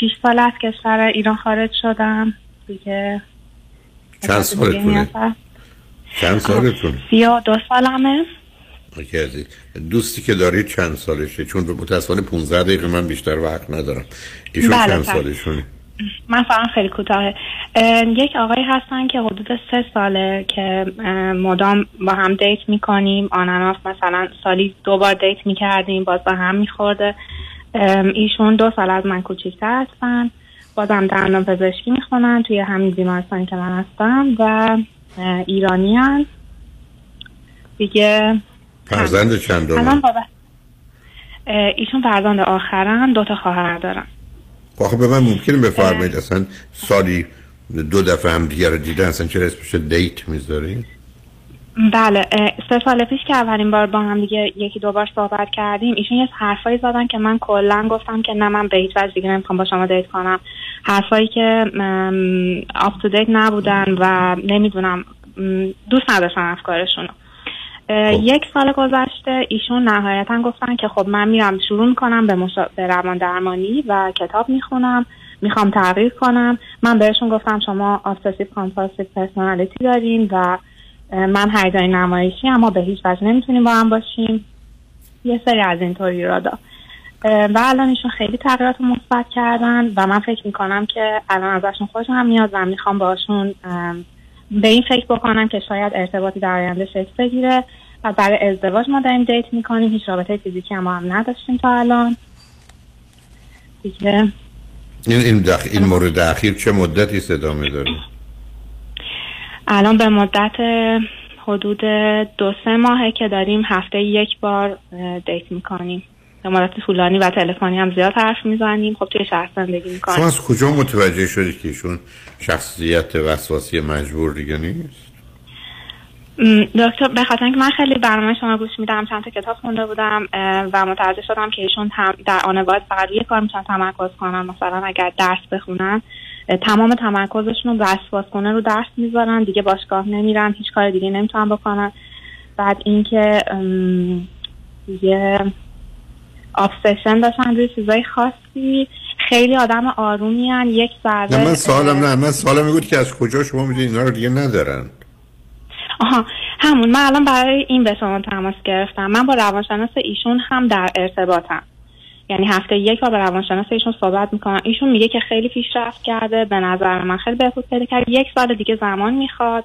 شیش سال از کشور ایران خارج شدم. دیگه چند سالتونه؟ چند سالتونه؟ سی و دو سالمه. عزیز. دوستی که دارید چند سالشه؟ چون متاسفانه 15 دقیقه من بیشتر وقت ندارم. ایشون بله، چند بله. سالشونه؟ من فقط خیلی کوتاهه. اه، یک آقایی هستن که حدود سه ساله که مدام با هم دیت می‌کنیم. آناناس مثلا سالی دو بار دیت می‌کردیم باز با هم میخورده. ایشون دو سال از من کوچیکتر هستن. بازم دندان پزشکی می‌خونن توی همین بیمارستانی که من هستم و ایرانی هن. دیگه فرزند چند الان ایشون فرزند آخرن دو تا خواهر دارن. آخه به من ممکنه بفرمایید اصلا سالی دو دفعه هم دیگه رو دیدن اصلا چرا اسمش date می‌ذارید بله سه سال پیش که اولین بار با هم دیگه یکی دو بار صحبت کردیم ایشون یه حرفایی زدن که من کلا گفتم که نه من به هیچ وجه دیگه نمی‌خوام با شما date کنم. حرفایی که up to date نبودن و نمی‌دونم دوست نداشتم افکارشون یک سال گذشته ایشون نهایتا گفتن که خب من میرم شروع می‌کنم به, مشا... به روان درمانی و کتاب می‌خونم می‌خوام تغییر کنم. من بهشون گفتم شما obsessive compulsive personality دارین و من هیجانی نمایشی اما به هیچ وجه نمی‌تونیم با هم باشیم. یه سری از این طوری را و الان ایشون خیلی تغییرات مثبت کردن و من فکر می‌کنم که الان ازشون خوشم هم میاد و می‌خوام باشون به این فکر بکنم که شاید ارتباطی در آینده شکل بگیره. و برای ازدواج ما داریم دیت می‌کنیم. هیچ رابطه فیزیکی هم, هم نداشتیم تا الان. دیگه. این این, دخ... این مورد اخیر چه مدتی ادامه داره الان به مدت حدود دو سه ماهه که داریم هفته یک بار دیت می‌کنیم. به مدت طولانی و تلفنی هم زیاد حرف می‌زنیم. خب توی شهر زندگی شما می‌کنیم از کجا متوجه شدید که ایشون شخصیت وسواسی مجبور دیگه نیست؟ دکتر به خاطر اینکه من خیلی برنامه شما گوش میدم چند تا کتاب خونده بودم و متوجه شدم که ایشون هم در آن واحد فقط روی کار می‌تونن تمرکز کنن. مثلا اگر درس بخونن تمام تمرکزشون رو وسواس کنه رو درس می‌ذارن دیگه باشگاه نمیرن هیچ کار دیگه نمی‌تونن بکنن. بعد اینکه دیگه آبسشن داشتن روی چیزای خاصی خیلی آدم آرومی هن. یک ذره من سوالم نه من سوالم این بود که از کجا شما می‌دونید اینا رو دیگه ندارن؟ آها همون. من الان برای این به شما تماس گرفتم. من با روانشناس ایشون هم در ارتباطم. یعنی هفته یک بار با روانشناس ایشون صحبت می‌کنم. ایشون میگه که خیلی پیشرفت کرده. به نظر من خیلی بهبود پیدا کرد. یک سال دیگه زمان می‌خواد.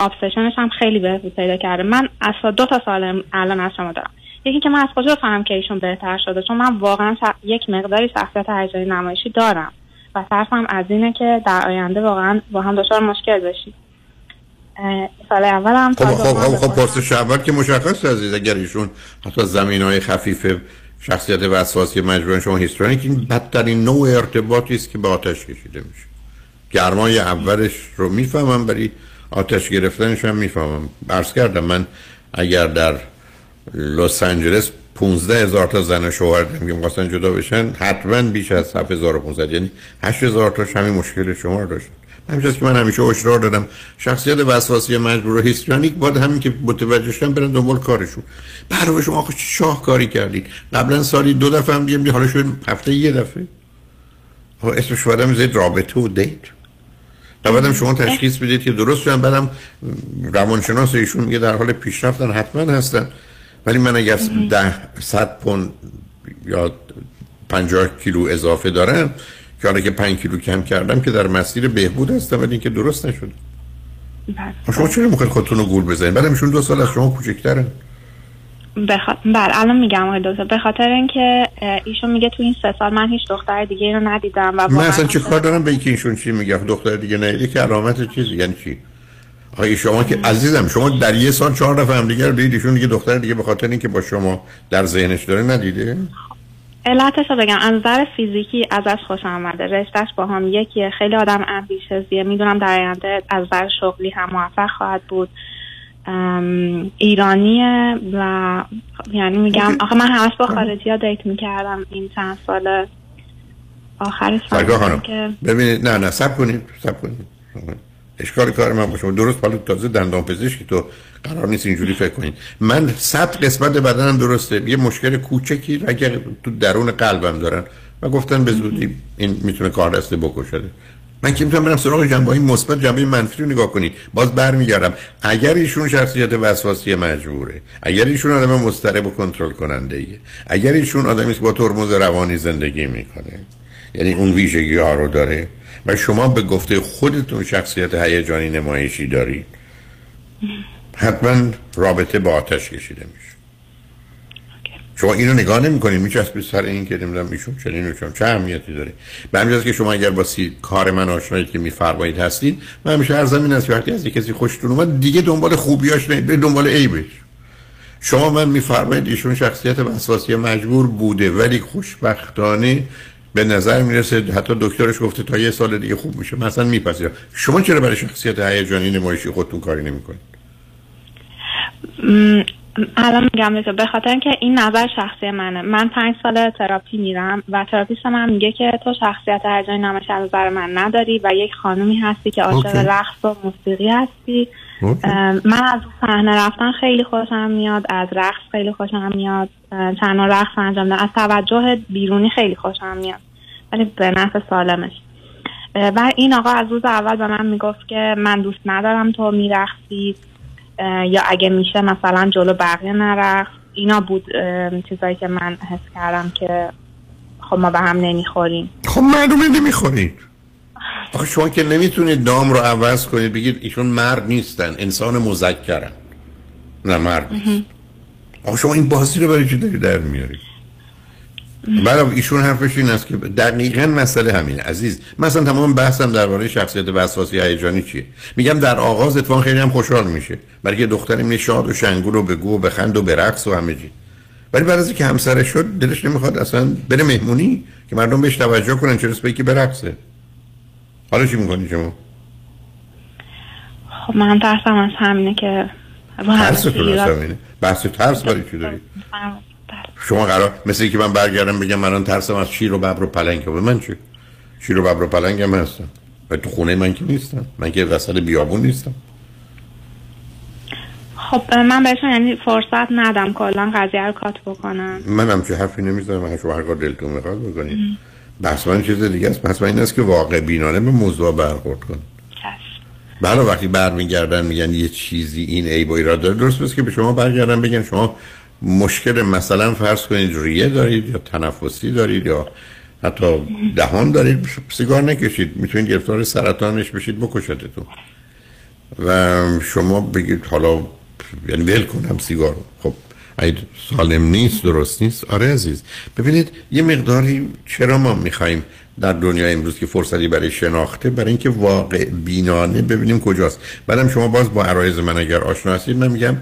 آبسشنش هم خیلی بهبود پیدا کرده. من اصلا دو تا سال الان از شما دارم. یکی که من از کجا بفهمم که ایشون بهتر شده؟ چون من واقعا ش- یک مقداری شخصیت هیجانی نمایشی دارم. و ترسم از اینه که در آینده واقعا با هم دچار مشکل بشیم. سال اول هم خب خب خب, خب پرسش اول که مشخص عزیز اگر ایشون حتی زمین های خفیف شخصیت وسواسی مجبورن شما هیسترونیک این بدترین نوع ارتباطی است که به آتش کشیده میشه. گرمای اولش رو می‌فهمم ولی آتش گرفتنش هم می‌فهمم. عرض کردم من اگر در لس آنجلس 15 هزار تا زن و شوهر دارم که می‌خواستن جدا بشن حتما بیش از 7500 یعنی 8000 تاش همین مشکل شما رو داشت. همینجاست که من همیشه هشدار دادم. شخصیت وسواسی مجبور و هیسترونیک باید همین که متوجه شدن برن دنبال کارشون. برای شما آخه چه شاهکاری کردید. قبلا سالی دو دفعه هم دیگه حالا شد هفته یه دفعه. اسمش بعدم زید رابطه و دیت و بعدم شما تشخیص بدید که درست شدن. بعدم روانشناس ایشون میگه در حال پیشرفتن حتما هستن. ولی من اگر ده صد پوند یا پنجاه کیلو اضافه دارم که حالا که پنج کیلو کم کردم که در مسیر بهبود هستم ولی اینکه درست نشد. بله. شما چرا می‌خواید خودتون رو گول بزنید؟ بعدم ایشون دو سال از شما کوچکترن بخ... بله الان میگم آقای دکتر. به خاطر اینکه ایشون میگه تو این سه سال من هیچ دختر دیگه رو ندیدم و من اصلا چه کار دارم به اینکه ایشون چی میگه؟ دختر دیگه نیده که علامت چیزی یعنی چی؟ آقای شما که عزیزم شما در یه سال چهار دفعه هم دیگه رو دیدید ایشون دیگه دختر دیگه به خاطر اینکه با شما در ذهنش داره ندیده؟ علتش رو بگم. از نظر فیزیکی ازش خوشم آمده. رشتهش با هم یکیه. خیلی آدم امبیشزیه می‌دونم در آینده از نظر شغلی هم موفق خواهد بود. ایرانیه و یعنی میگم آخه من همش با خارجی ها دیت می‌کردم این چند سال آخر سال که ببینید نه نه سب کنید سب کنید. اشکال کار من باشه. درست حالا تازه دندان پزشکی تو قرار نیست اینجوری فکر کنید من صد قسمت بدنم درسته. یه مشکل کوچکی اگر تو درون قلبم دارن. و گفتن به زودی این می‌تونه کار دسته بکشه. من که می‌تونم برم سراغ جنبه های مثبت جنبه منفی رو نگاه کنید باز برمیگردم. اگر ایشون شخصیت وسواسی مجبوره اگر ایشون آدم مضطرب و کنترل کننده ایه اگر ایشون آدمی که با ترمز روانی زندگی می‌کنه یعنی اون ویژگی ها رو داره و شما به گفته خودتون شخصیت هیجانی نمایشی دارید؟ حتما رابطه با آتش کشیده میشه. شما اینو نگاه نمی‌کنید میچسبید سر این که نمی‌دونم ایشون چنین و چون چه اهمیتی داره؟ به همین که شما اگر با سی کار من آشنایید که میفرمایید هستید من همیشه هر زمین است وقتی از کسی خوشتون اومد دیگه دنبال خوبیاش نه به دنبال عیبش. شما من میفرمایید ایشون شخصیت وسواسی مجبور بوده ولی خوشبختانه به نظر می‌رسه حتی دکترش گفته تا یه سال دیگه خوب میشه. مثلا میپذیرم. شما چرا برای شخصیت هیجانی نمایشی خودتون کاری نمی‌کنید؟ الان میگم به خاطر اینکه این نظر شخصی منه. من پنج سال تراپی میرم و therapist من میگه که تو شخصیت هیجانی نمایشی از نظر من نداری و یک خانومی هستی که عاشق رقص و موسیقی هستی. من از صحنه رفتن خیلی خوشم میاد از رقص خیلی خوشم میاد چند رقص انجام دادم از توجه بیرونی خیلی خوشم میاد. ولی به نفع سالمش. و این آقا از روز اول به من می‌گفت که من دوست ندارم تو میرخصی یا اگه میشه مثلا جلو بقیه نرخ اینا بود چیزایی که من حس کردم که خب ما به هم نمی‌خوریم. خب معلومه نمی‌خورید. آخه شما که نمی‌تونید نام رو عوض کنید بگید ایشون مرد نیستن انسان مذکرن. نه مرد نیست. آخه شما این بازی رو برای چی دارید در میارید؟ بله ایشون حرفش این است که دقیقا مسئله همینه. عزیز مثلا تمام بحثم درباره شخصیت وسواسی هیجانی چیه؟ میگم در آغاز اتفاق خیلی هم خوشحال میشه. برای که دخترم شاد و شنگول و بگو و بخند و برقص و همه چی. ولی بعد از اینکه همسرش شد دلش نمی‌خواد اصلا بره مهمونی که مردم بهش توجه کنن چرا به که برقصه. حالا چی می‌کنی شما؟ خب من ترسم از همینه که بحث ترس برای چی دارید شما قرار مثل که من برگردم بگم من ترسم از شیر و ببر و پلنگ. به من چی؟ شیر و ببر و پلنگ هم هستم. و تو خونه من که نیستم. من که وسط بیابون نیستم. خب من بهشون یعنی فرصت ندم کلا قضیه رو کات بکنم من هم چه حرفی نمی‌زنم. من شما هر کار دلتون می‌خواد بکنید. بحث من چیز دیگه است. بحث من این است که واقع بینانه به موضوع برخورد کن بله وقتی برمیگردن میگن یه چیزی این ای و ایراد داره درست بس که به شما برگردن بگن شما مشکل مثلا فرض کنید ریه دارید یا تنفسی دارید یا حتی دهان دارید سیگار نکشید می‌تونید گرفتار سرطانش بشید بکشتتون و شما بگید حالا یعنی ول کنم سیگار خب اگه سالم نیست درست نیست. آره عزیز. ببینید یه مقداری چرا ما می‌خوایم در دنیا امروز که فرصتی برای شناخته برای اینکه واقع بینانه ببینیم کجاست. بعدم شما باز با عرایز من اگر آشنا هستید من میگم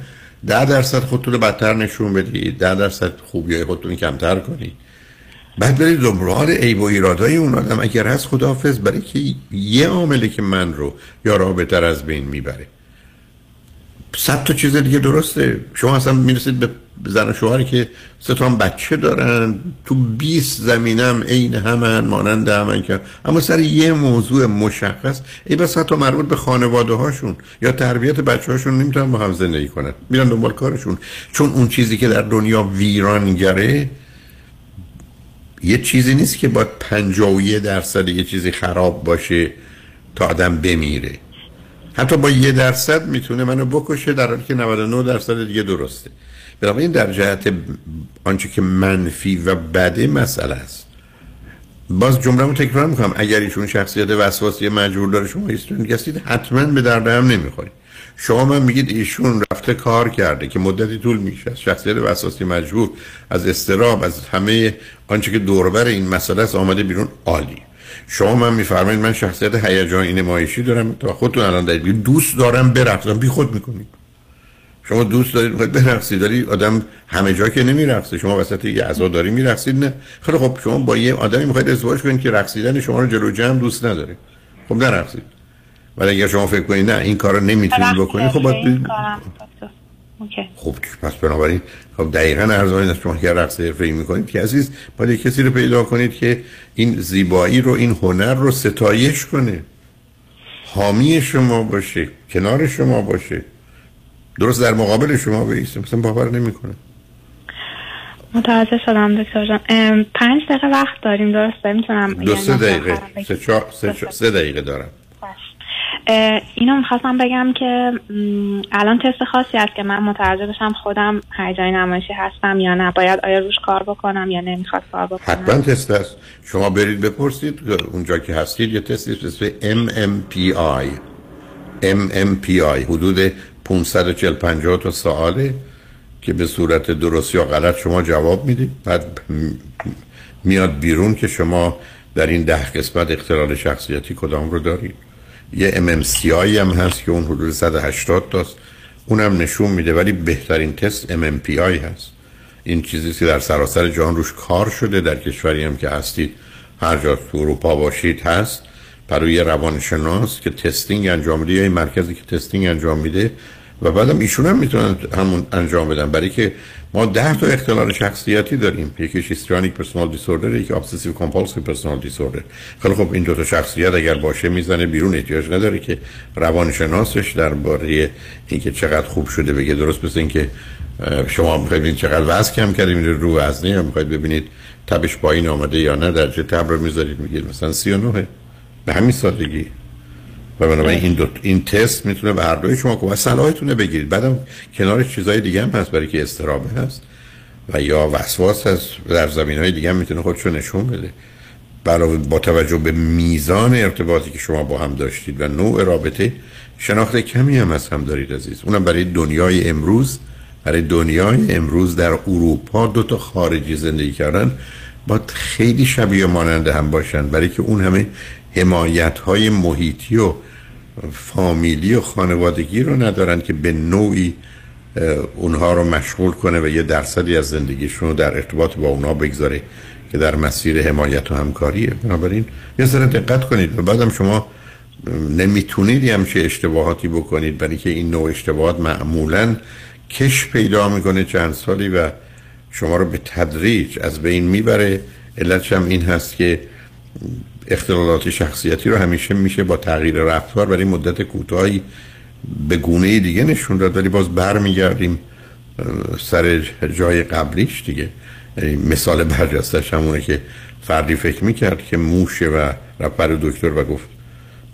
ده درصد خودتون رو بدتر نشون بدید ده درصد خوبی های خودتون کمتر کنید بعد برید دنبال عیب و ایرادای اون آدم. اگر هست خداحافظ برای که یه عامله که من رو یا رابطه از بین می‌بره. صد تا چیز دیگه درسته. شما اصلا می‌رسید به زن و شوهری که تا بچه دارن تو 20 زمینم عین همن مانند همن که اما سر یه موضوع مشخص ای بس حتی مربوط به خانواده هاشون یا تربیت بچه هاشون نمی‌تونن با هم زندگی کنن. میرن دنبال کارشون. چون اون چیزی که در دنیا ویرانگره یه چیزی نیست که با 51 درصد یه چیزی خراب باشه تا آدم بمیره. حتی با یه درصد می‌تونه منو بکشه در حالی که 99 درصد دیگه درسته. بنابراین در جهت آنچه که منفی و بده مسئله است. باز جمله رو تکرار می‌کنم. اگر ایشون شخصیت وسواسی مجبور داره شما ایستون هستید حتما به درد هم نمی‌خورید. شما من میگید ایشون رفته کار کرده که مدتی طول میشه شخصیت وسواسی مجبور از استراب از همه آنچه که دوربر این مسئله است آمده بیرون عالی. شما من میفرمایید من شخصیت هیجانی نمایشی دارم. تا خودتون الان دارید دوست دارم برقصم. بی خود می‌کنید. شما دوست دارید می‌خواید برقصید داری آدم همه جا که نمیرقصه. شما وسط یه عزاداری میرقصید نه. خیلی خب شما با یه آدمی می‌خواید ازدواج کنید که رقصیدن شما رو جلو جمع دوست نداره. خب نرقصید. ولی اگر شما فکر کنید نه این کارو نمی‌تونید بکنید خب باید خب پس بنابراین خب دقیقا ارزانی است شما که رقص حرفه‌ای می‌کنید که عزیز باید کسی رو پیدا کنید که این زیبایی رو این هنر رو ستایش کنه. حامی شما باشه کنار شما باشه. درست در مقابل شما بیسته مثلا باور نمی‌کنه. متوجه شدم دکتر جان. پنج دقیقه وقت داریم درسته؟ می‌تونم دو سه دقیقه. سه, چا... سه, چا... سه دقیقه دارم. اینو می‌خواستم بگم که الان تست خاصی هست که من متوجه بشم خودم هیجانی نمایشی هستم یا نه. باید آیا روش کار بکنم یا نمی‌خواد کار بکنم؟ حتما تست هست. شما برید بپرسید اونجا که هستید یه تستی اسم MMPI MMPI حدود 540 50 تا سواله که به صورت درست یا غلط شما جواب می‌دید. بعد میاد بیرون که شما در این ده قسمت اختلال شخصیتی کدام رو دارید. یه MMCI هم هست که اون حدود 180 تاست. اونم نشون میده ولی بهترین تست MMPI هست. این چیزی که در سراسر جهان روش کار شده در کشوری هم که هستید هر جا تو اروپا باشید هست. برای روانشناس که testing انجام میده یا این مرکزی که testing انجام میده و بعدم ایشون هم می‌تونن همون انجام بدن. برای که ما ده تا اختلال شخصیتی داریم. یکیش histrionic personality disorder یکی obsessive compulsive personality disorder خیلی خب این دو تا شخصیت اگر باشه می‌زنه بیرون. احتیاج نداره که روانشناسش درباره اینکه چقدر خوب شده بگه. درست مثل اینکه شما ببینید چقدر وزن کم کردیم رو وزنه یا می‌خواید ببینید تبش پایین آمده یا نه. درجه تب رو می‌ذارید میگید مثلا 39 به همین سادگی. و بنابراین این دو این تست می‌تونه به هر دوی شما کمک صلاحتونه بگیرید. بعدم کنارش چیزای دیگه هم هست برای که استرابه هست. و یا وسواس هست. در زمین های دیگه هم می‌تونه خودشو نشون بده. علاوه با توجه به میزان ارتباطی که شما با هم داشتید و نوع رابطه شناخت کمی هم از هم دارید عزیز. اونم برای دنیای امروز برای دنیای امروز در اروپا دو تا خارجی زندگی کردن باید خیلی شبیه مانند هم باشن. برای که اون همه حمایت های محیطی و فامیلی و خانوادگی رو ندارن که به نوعی اونها رو مشغول کنه و یه درصدی از زندگیشون رو در ارتباط با اونها بگذاره که در مسیر حمایت و همکاریه. بنابراین یه ذره دقت کنید. و بعدم شما نمی‌تونید همچه اشتباهاتی بکنید. برای که این نوع اشتباهات معمولا کش پیدا می‌کنه چند سالی و شما رو به تدریج از بین می‌بره. علتش هم این هست که اختلالات شخصیتی رو همیشه میشه با تغییر رفتار برای مدت کوتاهی به گونه دیگه نشون داد ولی باز برمیگردیم سر جای قبلیش دیگه. یعنی مثال برجستش همونه که فردی فکر می‌کرد که موشه و رفت دکتر و گفت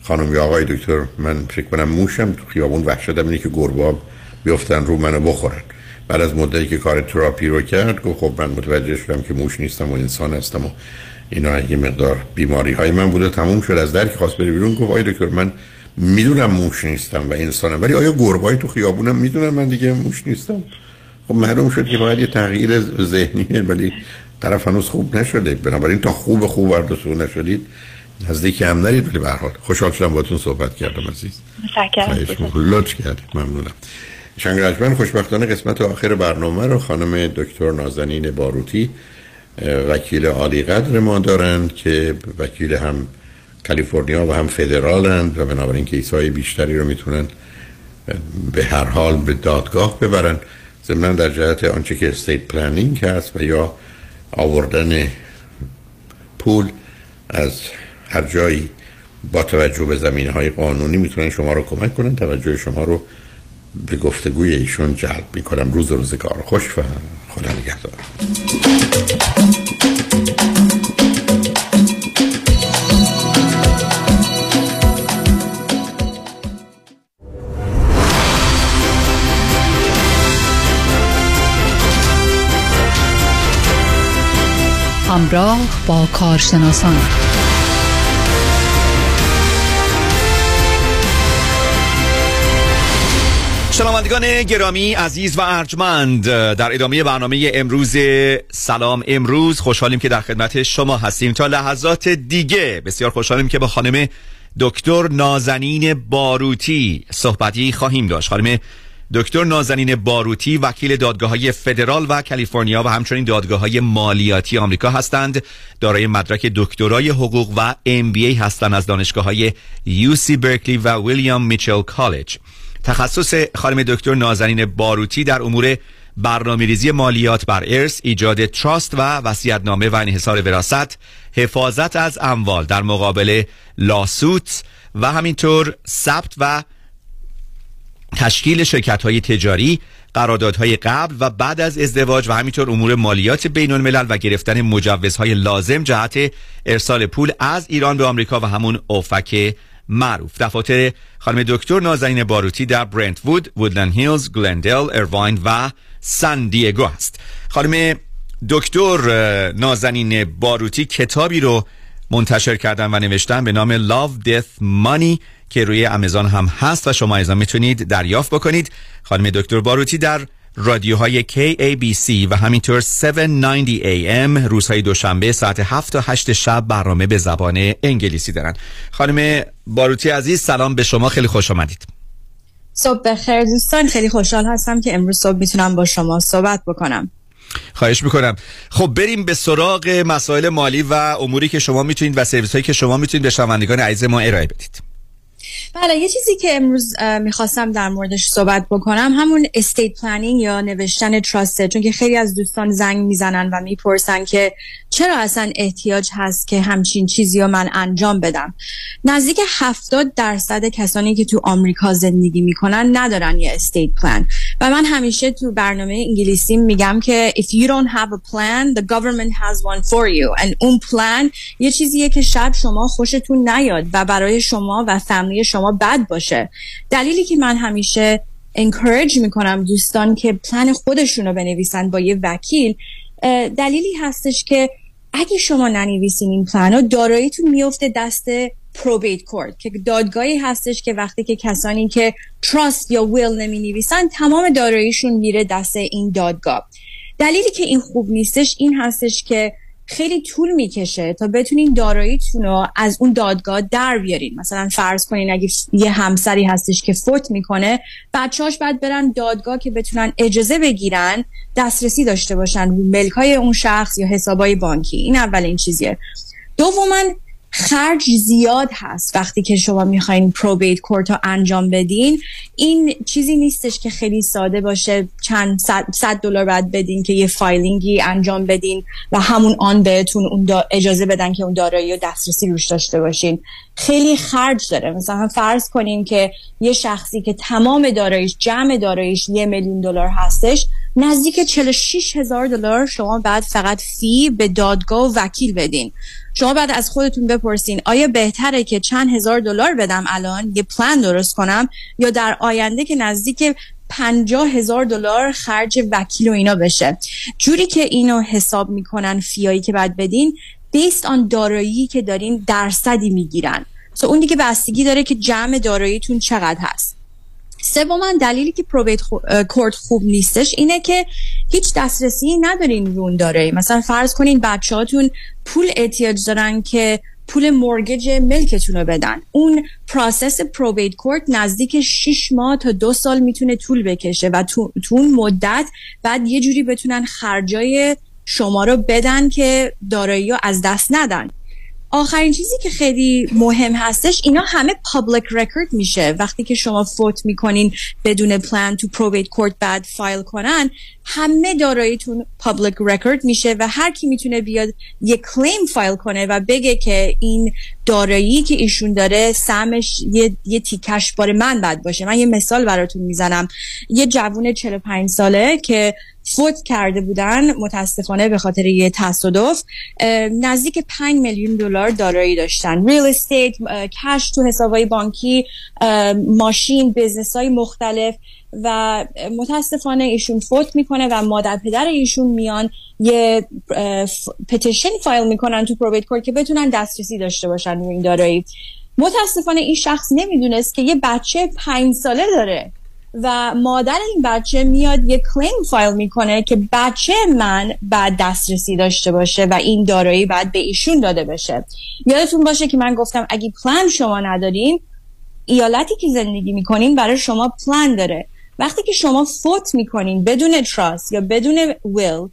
خانم یا آقای دکتر من فکر کنم موشم تو خیابون وحشتم اینه که گرباب بیفتن رو منو بخورن. بعد از مدتی که کار تراپی رو کرد گفت خب من متوجه شدم که موش نیستم و انسان هستم و اینا یه مقدار بیماری های من بوده تموم شد. از درک خواست بری بیرون گفت آیا دکتر من می‌دونم موش نیستم و انسانم. ولی آیا گربای تو خیابونم؟ می‌دونم من دیگه موش نیستم. خب معلوم شد که باید یه تغییر ذهنیه ولی طرف هنوز خوب نشده. بنابراین تا خوب خوب وردسو نشدید نزدیک هم نرید ولی به حال خوشحال شدم باتون صحبت کردم عزیز. متشکرم. لطف کردید ممنونم. شنگ خوشبختانه قسمت آخر برنامه رو خانم دکتر نازنین باروتی وکیل عالی قدر ما دارند که وکیل هم کالیفرنیا و هم فدرالند و بنابراین کیس های بیشتری رو می‌تونن به هر حال به دادگاه ببرن. ضمن در جهت آنچه که استیت پلانینگ هست و یا آوردن پول از هر جایی با توجه به زمینه های قانونی می‌تونن شما رو کمک کنن. توجه شما رو به گفتگوی ایشون جلب می‌کنم. روز روزگار. خوش و خدا نگهدار. همراه با کارشناسان. شنوندگان گرامی عزیز و ارجمند در ادامه برنامه امروز سلام امروز. خوشحالیم که در خدمت شما هستیم. تا لحظات دیگه بسیار خوشحالیم که با خانم دکتر نازنین باروتی صحبتی خواهیم داشت. خانم دکتر نازنین باروتی وکیل دادگاه های فدرال و کالیفرنیا و همچنین دادگاه های مالیاتی آمریکا هستند. دارای مدرک دکترای حقوق و ام هستند از دانشگاه های یو سی برکلی و ویلیام میچل کالج تخصص خانم دکتر نازنین باروتی در امور برنامه ریزی مالیات بر ارث، ایجاد تراست و وصیت‌نامه و انحصار وراثت، حفاظت از اموال در مقابل لاسوت و همینطور ثبت و تشکیل شرکت های تجاری قراردادهای قبل و بعد از ازدواج و همینطور امور مالیات بین الملل و گرفتن مجوزهای لازم جهت ارسال پول از ایران به آمریکا و همون اوفک معروف. دفاتر خانم دکتر نازنین باروتی در برنت وود، وودلند هیلز، گلندل، ارواین و سان دیگو است. خانم دکتر نازنین باروتی کتابی رو منتشر کردن و نوشتن به نام Love Death Money. که روی آمازون هم هست و شما ایضا می‌تونید دریافت بکنید. خانم دکتر باروتی در رادیوهای KABC و همینطور 790 AM روزهای دوشنبه ساعت 7 تا 8 شب برنامه به زبان انگلیسی دارن. خانم باروتی عزیز سلام به شما خیلی خوش آمدید. صبح بخیر دوستان خیلی خوشحال هستم که امروز صبح می‌تونم با شما صحبت بکنم. خواهش می‌کنم. خب بریم به سراغ مسائل مالی و اموری که شما می‌تونید و سرویس هایی که شما می‌تونید به شنوندگان عزیز ما ارائه بدید. بله یه چیزی که امروز می‌خواستم در موردش صحبت بکنم همون estate planning یا نوشتن trust ه چون که خیلی از دوستان زنگ می‌زنن و می‌پرسن که چرا اصلا احتیاج هست که همچین چیزی رو من انجام بدم. نزدیک هفتاد درصد کسانی که تو آمریکا زندگی می‌کنن ندارن یه استیت پلان و من همیشه تو برنامه انگلیسی میگم که if you don't have a plan the government has one for you. And اون پلان یه چیزیه که شب شما خوشتون نیاد و برای شما و فامیلی شما بد باشه. دلیلی که من همیشه encourage می‌کنم دوستان که پلان خودشون رو بنویسن با یه وکیل دلیلی هستش که اگه شما ننویسین این پلان رو داراییتون میفته دست پروبیت کورت که دادگاهی هستش که وقتی که کسانی که تراست یا ویل نمی نویسن تمام داراییشون میره دست این دادگاه. دلیلی که این خوب نیستش این هستش که خیلی طول می‌کشه تا بتونین داراییتون رو از اون دادگاه در بیارین. مثلا فرض کنین اگه یه همسری هستش که فوت می‌کنه بچهاش باید برن دادگاه که بتونن اجازه بگیرن دسترسی داشته باشن ملک های اون شخص یا حسابای بانکی. این اولین چیزیه. دوما خرج زیاد هست وقتی که شما می‌خواین پروبیت کورت رو انجام بدین. این چیزی نیستش که خیلی ساده باشه. چند صد دلار بعد بدین که یه فایلینگی انجام بدین و همون آن بهتون اون اجازه بدن که اون دارایی و دسترسی روش داشته باشین. خیلی خرج داره. مثلا فرض کنیم که یه شخصی که تمام داراییش جمع داراییش یه میلیون دلار هستش نزدیک 46 هزار دلار شما بعد فقط فی به دادگاه و وکیل بدین. شما بعد از خودتون بپرسین آیا بهتره که چند هزار دلار بدم الان؟ یه پلان درست کنم؟ یا در آینده که نزدیک پنجاه هزار دلار خرج وکیل و اینا بشه؟ جوری که اینو حساب می‌کنن فیایی که بعد بدین بیست آن دارایی که دارین درصدی می‌گیرن. so اون دیگه بستگی داره که جمع داراییتون چقدر هست. سوما دلیلی که probate court خوب نیستش اینه که هیچ دسترسی ندارین رون داره مثلا فرض کنین بچهاتون پول احتیاج دارن که پول mortgage ملکتون رو بدن اون process probate court نزدیک 6 ماه تا دو سال می‌تونه طول بکشه و تو, تو اون مدت باید یه جوری بتونن خرجای شما رو بدن که دارایی رو از دست ندن آخرین چیزی که خیلی مهم هستش اینا همه public record میشه. وقتی که شما فوت می‌کنین بدون پلان تو probate court باید file کنن همه داراییتون public record میشه و هر کی می‌تونه بیاد یه claim file کنه و بگه که این دارایی که ایشون داره سمش یه, یه تیکش برای من باید باشه. من یه مثال براتون می‌زنم. یه جوون 45 ساله که فوت کرده بودن متاسفانه به خاطر یه تصادف نزدیک 5 میلیون دلار دارایی داشتن. real estate cash تو حسابای بانکی ماشین business های مختلف و متاسفانه ایشون فوت می‌کنه و مادر پدر ایشون میان یه petition file می‌کنن تو probate court که بتونن دسترسی داشته باشن این دارایی. متاسفانه این شخص نمی‌دونست که یه بچه پنج ساله داره. و مادر این بچه میاد یه claim file می‌کنه که بچه من باید دسترسی داشته باشه و این دارایی باید به ایشون داده بشه. یادتون باشه که من گفتم اگه پلان شما ندارین ایالتی که زندگی می‌کنین برای شما پلان داره. وقتی که شما فوت می‌کنین بدون trust یا بدون will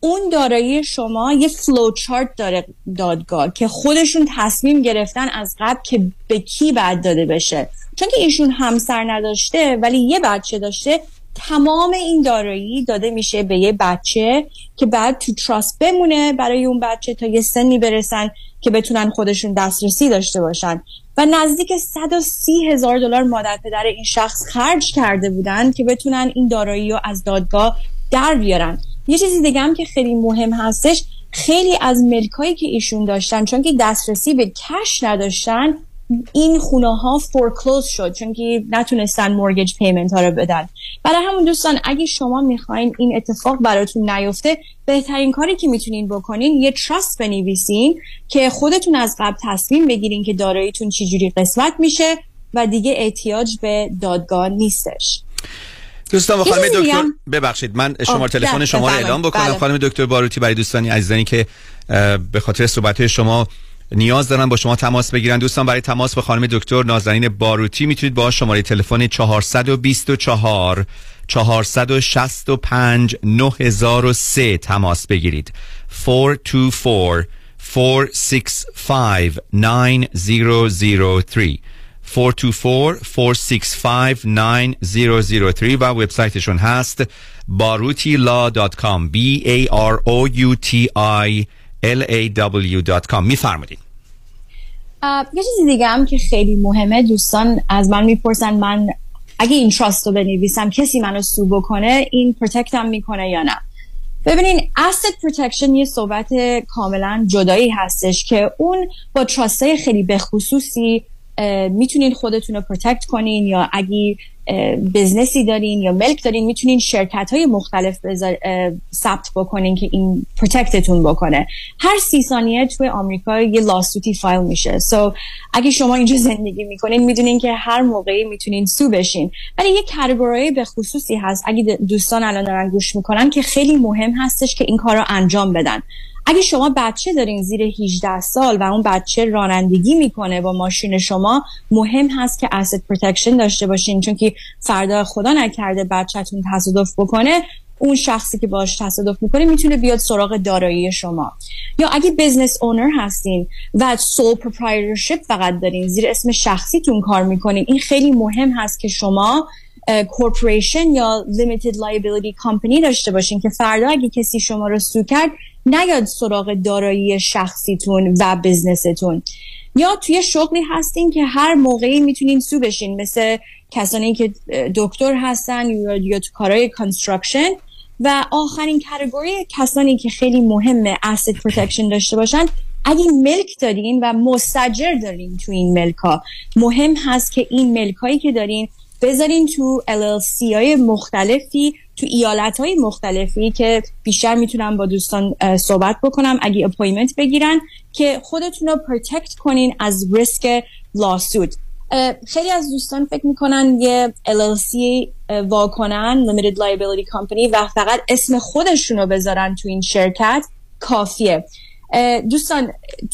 اون دارایی شما یه flow chart داره دادگاه که خودشون تصمیم گرفتن از قبل که به کی باید داده بشه. چون که ایشون همسر نداشته ولی یه بچه داشته تمام این دارایی داده میشه به یه بچه که باید تو trust بمونه برای اون بچه تا یه سنی برسن که بتونن خودشون دسترسی داشته باشن. و نزدیک 130 هزار دلار مادر پدر این شخص خرج کرده بودند که بتونن این دارایی رو از دادگاه در بیارن. یه چیزی دیگه هم که خیلی مهم هستش خیلی از ملکایی که ایشون داشتن چون که دسترسی به cash نداشتن این خونه ها foreclose شد چون که نتونستن mortgage payment ها رو بدن. برای همون دوستان اگه شما می‌خواین این اتفاق براتون نیفته بهترین کاری که می‌تونین بکنین یه تراست بنویسین که خودتون از قبل تصمیم بگیرین که داراییتون چجوری قسمت میشه و دیگه احتیاج به دادگاه نیستش. دوستان و خانم دکتر ببخشید من شماره تلفن شما رو اعلام بکنم. بله. خانم دکتر باروتی برای دوستانی عزیزانی که به خاطر صحبت شما نیاز دارن با شما تماس بگیرن دوستان برای تماس با خانم دکتر نازنین باروتی می‌تونید با شماره تلفن 424 465 9003 تماس بگیرید. 424 465 9003 424-465-9003 و وبسایتشون هست barutilaw.com b a r o u t i l a w.com میفرمایید. یه چیزی دیگه هم که خیلی مهمه دوستان از من می‌پرسن من اگه این trust رو بنویسم کسی منو sue بکنه این protect م می‌کنه یا نه؟ ببینین asset protection یه صحبت کاملا جدایی هستش که اون با trust خیلی بخصوصی می‌تونین خودتون رو protect کنین یا اگه business ی دارین یا ملک دارین می‌تونین شرکت های مختلف ثبت بکنین که این protect تون بکنه. هر سی ثانیه توی آمریکا یه lawsuit ی file میشه. so so, اگه شما اینجا زندگی می‌کنین می‌دونین که هر موقعی می‌تونین سو بشین. ولی یه کاتگوری به خصوصی هست اگه دوستان الان دارن گوش می‌کنن که خیلی مهم هستش که این کار رو انجام بدن. اگه شما بچه دارین زیر 18 سال و اون بچه رانندگی می‌کنه با ماشین شما مهم هست که asset protection داشته باشین چون که فردا خدا نکرده بچهتون تصادف بکنه اون شخصی که باش تصادف می‌کنه می‌تونه بیاد سراغ دارایی شما. یا اگه business owner هستین و sole proprietorship فقط دارین زیر اسم شخصیتون کار می‌کنین این خیلی مهم هست که شما corporation یا limited liability company داشته باشین که فردا اگه کسی شما رو sue کرد نیاد سراغ دارایی شخصیتون و business تون. یا توی شغلی هستین که هر موقعی می‌تونین sue بشین مثل کسانی که دکتر هستن یا, تو کارهای construction و آخرین category کسانی که خیلی مهمه asset protection داشته باشن اگه ملک دارین و مستأجر دارین تو این ملک مهم هست که این ملک هایی که دارین بذارین تو LLC های مختلفی تو ایالت های مختلفی که بیشتر می‌تونم با دوستان صحبت بکنم اگه appointment بگیرن که خودتون رو protect کنین از ریسک lawsuit خیلی از دوستان فکر می‌کنن یه LLC واکنن Limited Liability Company و فقط اسم خودشون رو بذارن تو این شرکت کافیه. دوستان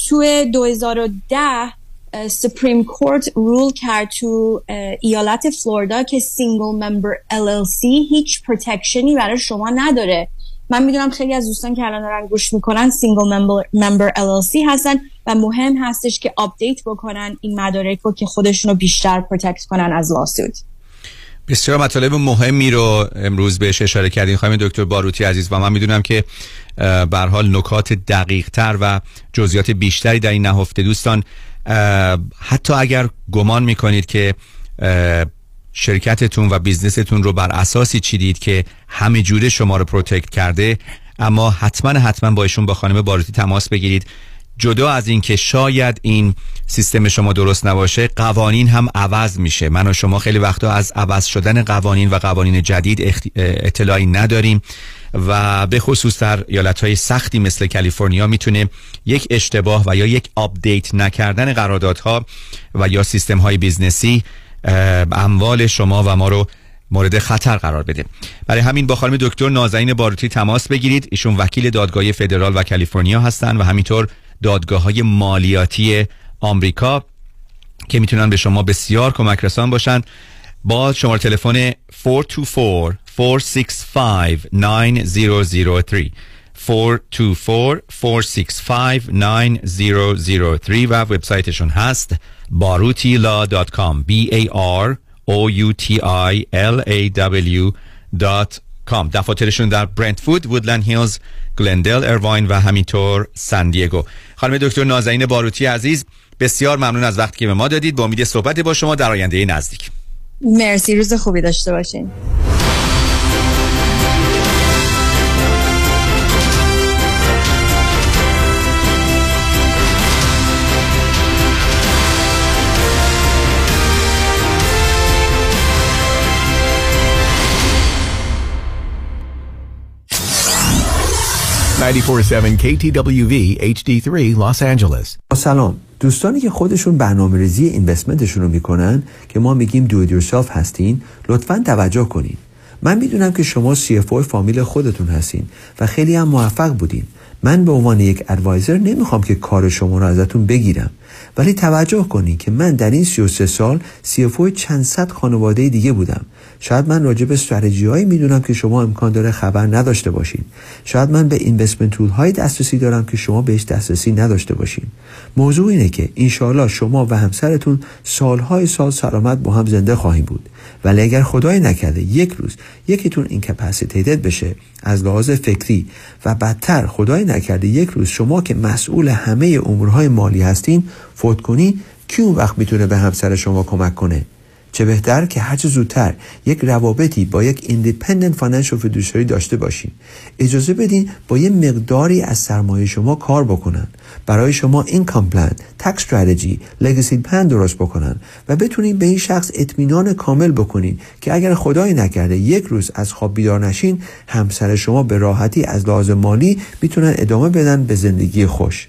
تو 2010 Supreme Court rule کرد تو ایالت فلوریدا که single member LLC هیچ protection ی برای شما نداره. من می‌دونم خیلی از دوستان که الان دارن گوش می‌کنن single member LLC هستن و مهم هستش که update بکنن این مدارک رو که خودشون رو بیشتر protect کنن از lawsuit بسیار مطالب مهمی رو امروز بهش اشاره کردیم خانم دکتر باروتی عزیز و من می‌دونم که به حال نکات دقیق تر و جزئیات بیشتری در این نهفته. دوستان حتی اگر گمان می‌کنید که شرکتتون و business تون رو بر اساسی چیدید که همه جوره شما رو protect کرده اما حتما حتما با ایشون با خانم باروتی تماس بگیرید. جدا از اینکه شاید این سیستم شما درست نباشه قوانین هم عوض میشه. من و شما خیلی وقتا از عوض شدن قوانین و قوانین جدید اطلاعی نداریم. و به خصوص در ایالت های سختی مثل کالیفرنیا می‌تونه یک اشتباه و یا یک update نکردن قراردادها و یا سیستم های business ی اموال شما و ما رو مورد خطر قرار بده. برای همین با خانم دکتر نازنین باروتی تماس بگیرید. ایشون وکیل دادگاه فدرال و کالیفرنیا هستند و همینطور دادگاه های مالیاتی آمریکا که می‌تونن به شما بسیار کمک رسان باشن. با شماره تلفن 424 465 9003 424 465 9003 و وبسایتشون هست barutilaw.com b a r o u t i l a w.com دفاترشون در برنتفود وودلند هیلز گلندل ارواین و همینطور سان دیگو. خانم دکتر نازنین باروتی عزیز بسیار ممنون از وقتی که به ما دادید. با امید صحبت با شما در آینده نزدیک. مرسی روز خوبی داشته باشین. 947 KTWV HD3 Los Angeles. سلام. دوستانی که خودشون برنامه ریزی اینوستمنتشون رو می‌کنن که ما میگیم دو یورسلف هستین لطفا توجه کنین. من می‌دونم که شما CFO فامیل خودتون هستین و خیلی هم موفق بودین. من به عنوان یک ادوایزر نمی‌خوام که کار شما رو ازتون بگیرم. ولی توجه کنین که من در این 33 سال CFO چند صد خانواده دیگه بودم. شاید من راجع به استراتژی هایی می‌دونم که شما امکان داره خبر نداشته باشین. شاید من به اینوستمنت تول های دسترسی دارم که شما بهش دسترسی نداشته باشین. موضوع اینه که انشاالله شما و همسرتون سالهای سال سلامت با هم زنده خواهیم بود. ولی اگر خدای نکرده یک روز یکیتون اینکپاسیتیتد بشه از لحاظ فکری و بدتر خدای نکرده یک روز شما که مسئول همه امورهای مالی هستین فوت کنی کی اون وقت می‌تونه به همسر شما کمک کنه؟ چه بهتر که هرچه زودتر یک روابطی با یک independent financial fiduciary داشته باشین اجازه بدین با یه مقداری از سرمایه شما کار بکنن. برای شما این plan tax strategy legacy plan درست بکنن و بتونین به این شخص اطمینان کامل بکنین که اگر خدای نکرده یک روز از خواب بیدار نشین همسر شما به راحتی از لحاظ مالی می‌تونن ادامه بدن به زندگی خوش.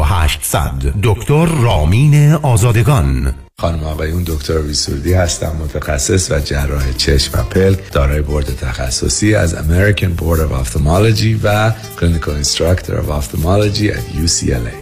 1800 دکتر رامین آزادگان. خانما آقایون دکتر ویسوردی هستم متخصص و جراح چشم و پلک دارای board تخصصی از American Board of Ophthalmology و Clinical Instructor of Ophthalmology at UCLA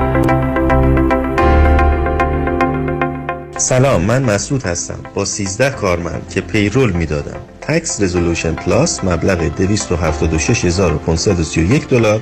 سلام من مسعود هستم با 13 کارمند که payroll می‌دادم. Tax Resolution Plus مبلغ 276531 دلار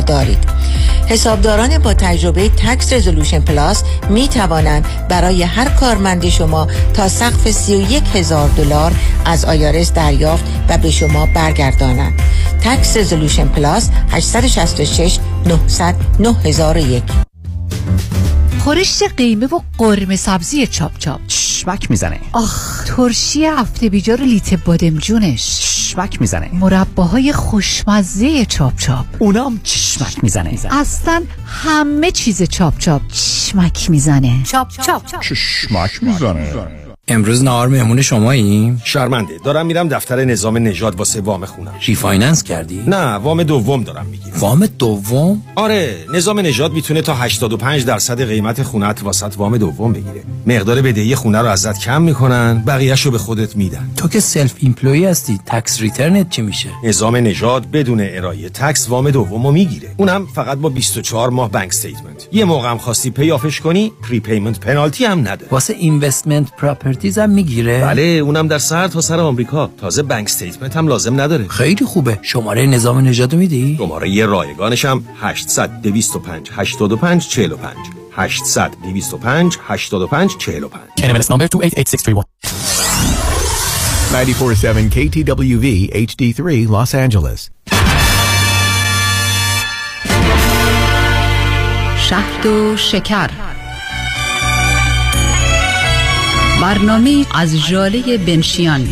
دارید. حسابداران با تجربه Tax Resolution Plus می توانند برای هر کارمند شما تا سقف 31 هزار دلار از IRS دریافت و به شما برگردانند. Tax Resolution Plus 866 900 9001 خورشت قیمه و قرمه سبزی چاپ چاپ. چشمک می‌زنه. آخ ترشی هفته بیجار لیته بادمجونش. چشمک می‌زنه. مرباهای خوشمزه چاپ چاپ. اونام چشمک می‌زنه. اصلا همه چیز چاپ چاپ چشمک می‌زنه. چاپ چاپ. چشمک می‌زنه. امروز نهار مهمون شماییم؟ شرمنده. دارم میرم دفتر نظام نژاد واسه وام خونم. refinance کردی؟ نه وام دوم دارم می‌گیرم. وام دوم؟ آره نظام نژاد می‌تونه تا 85 درصد قیمت خونت واست وام دوم بگیره. مقدار بدهی خونه رو ازت کم می‌کنن بقیهشو به خودت میدن. تو که self-employed هستی tax return ت چی میشه؟ نظام نژاد بدون ارائه tax وام دومو می‌گیره. اونم فقط با 24 ماه bank statement یه موقع هم خواستی pay off ش کنی prepayment penalty هم نداره واسه investment properties هم می‌گیره. بله اونم در سر تا سر آمریکا. تازه bank statement هم لازم نداره. خیلی خوبه. شماره نظام نژاد میدی؟ شماره یه رایگانش هم 800 225 85 45 800 225 85 45 NMLS number 288631 94.7 KTWV HD3 Los Angeles. شهد و شکر. برنامه از جاله بنشیان.